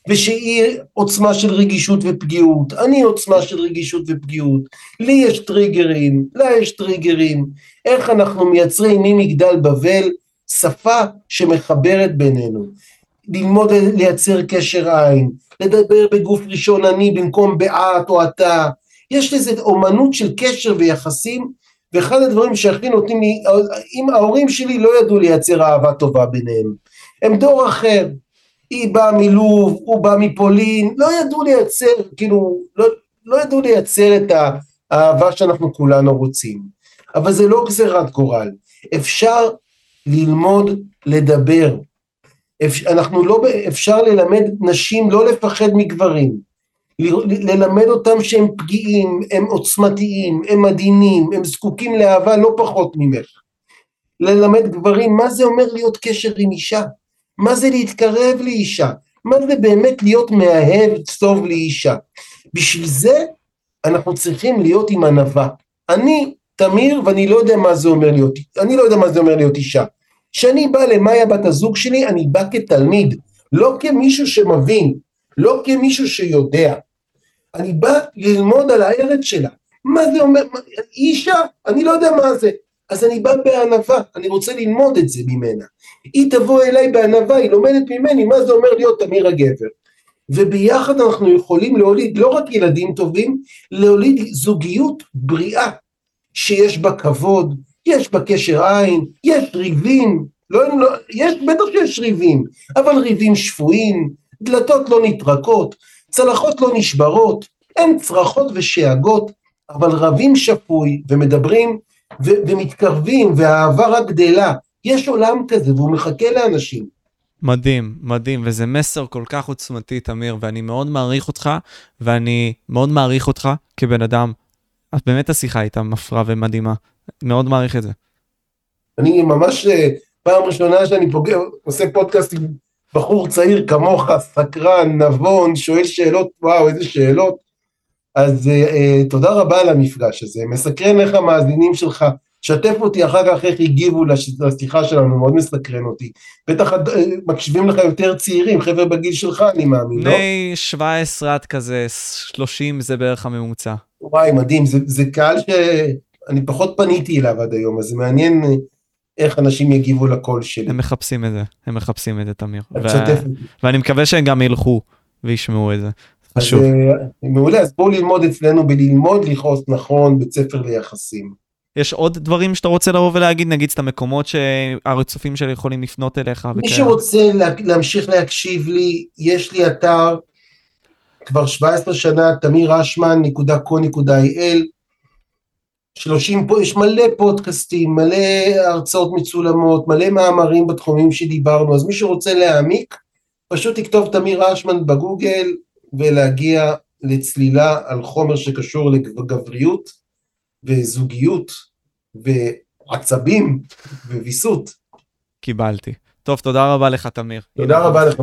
ושהיא עוצמה של רגישות ופגיעות, אני עוצמה של רגישות ופגיעות, לי יש טריגרים, לה יש טריגרים, איך אנחנו מייצרים ממגדל בבל שפה שמחברת בינינו. ללמוד לייצר קשר עין, לדבר בגוף ראשון אני במקום באת או אתה, יש לזה אומנות של קשר ויחסים, ואחד הדברים שהכי נותנים לי, אם ההורים שלי לא ידעו לייצר אהבה טובה ביניהם, הם דור אחר, היא באה מלוב, הוא בא מפולין, לא ידעו לייצר, כאילו, לא, לא ידעו לייצר את האהבה שאנחנו כולנו רוצים, אבל זה לא גזירת גורל, אפשר ללמוד לדבר, אנחנו לא, אפשר ללמד נשים לא לפחד מגברים, ללמד אותם שהם פגיעים, הם עוצמתיים, הם עדינים, הם זקוקים לאהבה לא פחות ממך. ללמד גברים מה זה אומר להיות קשר עם אישה, מה זה להתקרב לאישה, מה זה באמת להיות מאהב טוב לאישה. בשביל זה אנחנו צריכים להיות עם ענווה. אני תמיר ואני לא יודע מה זה אומר להיות, אני לא יודע מה זה אומר להיות אישה. כשאני בא למאיה בת הזוג שלי, אני בא כתלמיד, לא כמישהו שמבין, לא כמישהו שיודע. אני בא ללמוד על הארץ שלה. מה זה אומר? אישה? אני לא יודע מה זה. אז אני בא בענווה, אני רוצה ללמוד את זה ממנה. היא תבוא אליי בענווה, היא לומדת ממני מה זה אומר להיות תמיר הגבר. וביחד אנחנו יכולים להוליד לא רק ילדים טובים, להוליד זוגיות בריאה, שיש בה כבוד, יש בה קשר עין, יש ריבים, לא, לא, יש, בטח שיש ריבים, אבל ריבים שפויים, דלתות לא נטרקות, צלחות לא נשברות, אין צרחות ושאגות, אבל רבים שפוי ומדברים ו- ומתקרבים והאהבה רק גדלה. יש עולם כזה והוא מחכה לאנשים. מדהים, מדהים, וזה מסר כל כך עוצמתי, תמיר, ואני מאוד מעריך אותך, ואני מאוד מעריך אותך כבן אדם. אז באמת השיחה הייתה מפרה ומדהימה, מאוד מעריך את זה. אני ממש, אה, פעם ראשונה שאני פוגע, עושה פודקאסט עם בחור צעיר כמוך, סקרן, נבון, שואל שאלות, וואו, איזה שאלות. אז uh, uh, תודה רבה על המפגש הזה. מסקרן איך המאזינים שלך, שתף אותי אחר כך איך הגיבו לשיחה שלנו, מאוד מסקרן אותי. בטח uh, מקשיבים לך יותר צעירים, חבר'ה בגיל שלך, אני מאמין, לא? בני 17 עד כזה 30 זה בערך הממוצע. וואי, מדהים, זה, זה קהל שאני פחות פניתי אליו עד היום, אז זה מעניין איך אנשים יגיבו לקול שלי. הם מחפשים את זה, הם מחפשים את זה, תמיר. ו... ואני מקווה שהם גם ילכו וישמעו את זה. חשוב. אז, מעולה, אז בואו ללמוד אצלנו בללמוד לכעוס נכון, בית ספר ליחסים. יש עוד דברים שאתה רוצה לבוא ולהגיד, נגיד את המקומות שהרצופים שלי יכולים לפנות אליך? מי וכאלה. שרוצה לה, להמשיך להקשיב לי, יש לי אתר כבר 17 שנה, תמירשמן.co.il, 30 פה, יש מלא פודקאסטים, מלא הרצאות מצולמות, מלא מאמרים בתחומים שדיברנו, אז מי שרוצה להעמיק, פשוט תכתוב תמיר אשמן בגוגל ולהגיע לצלילה על חומר שקשור לגבריות וזוגיות ועצבים וויסות. קיבלתי. טוב, תודה רבה לך, תמיר. תודה רבה לך.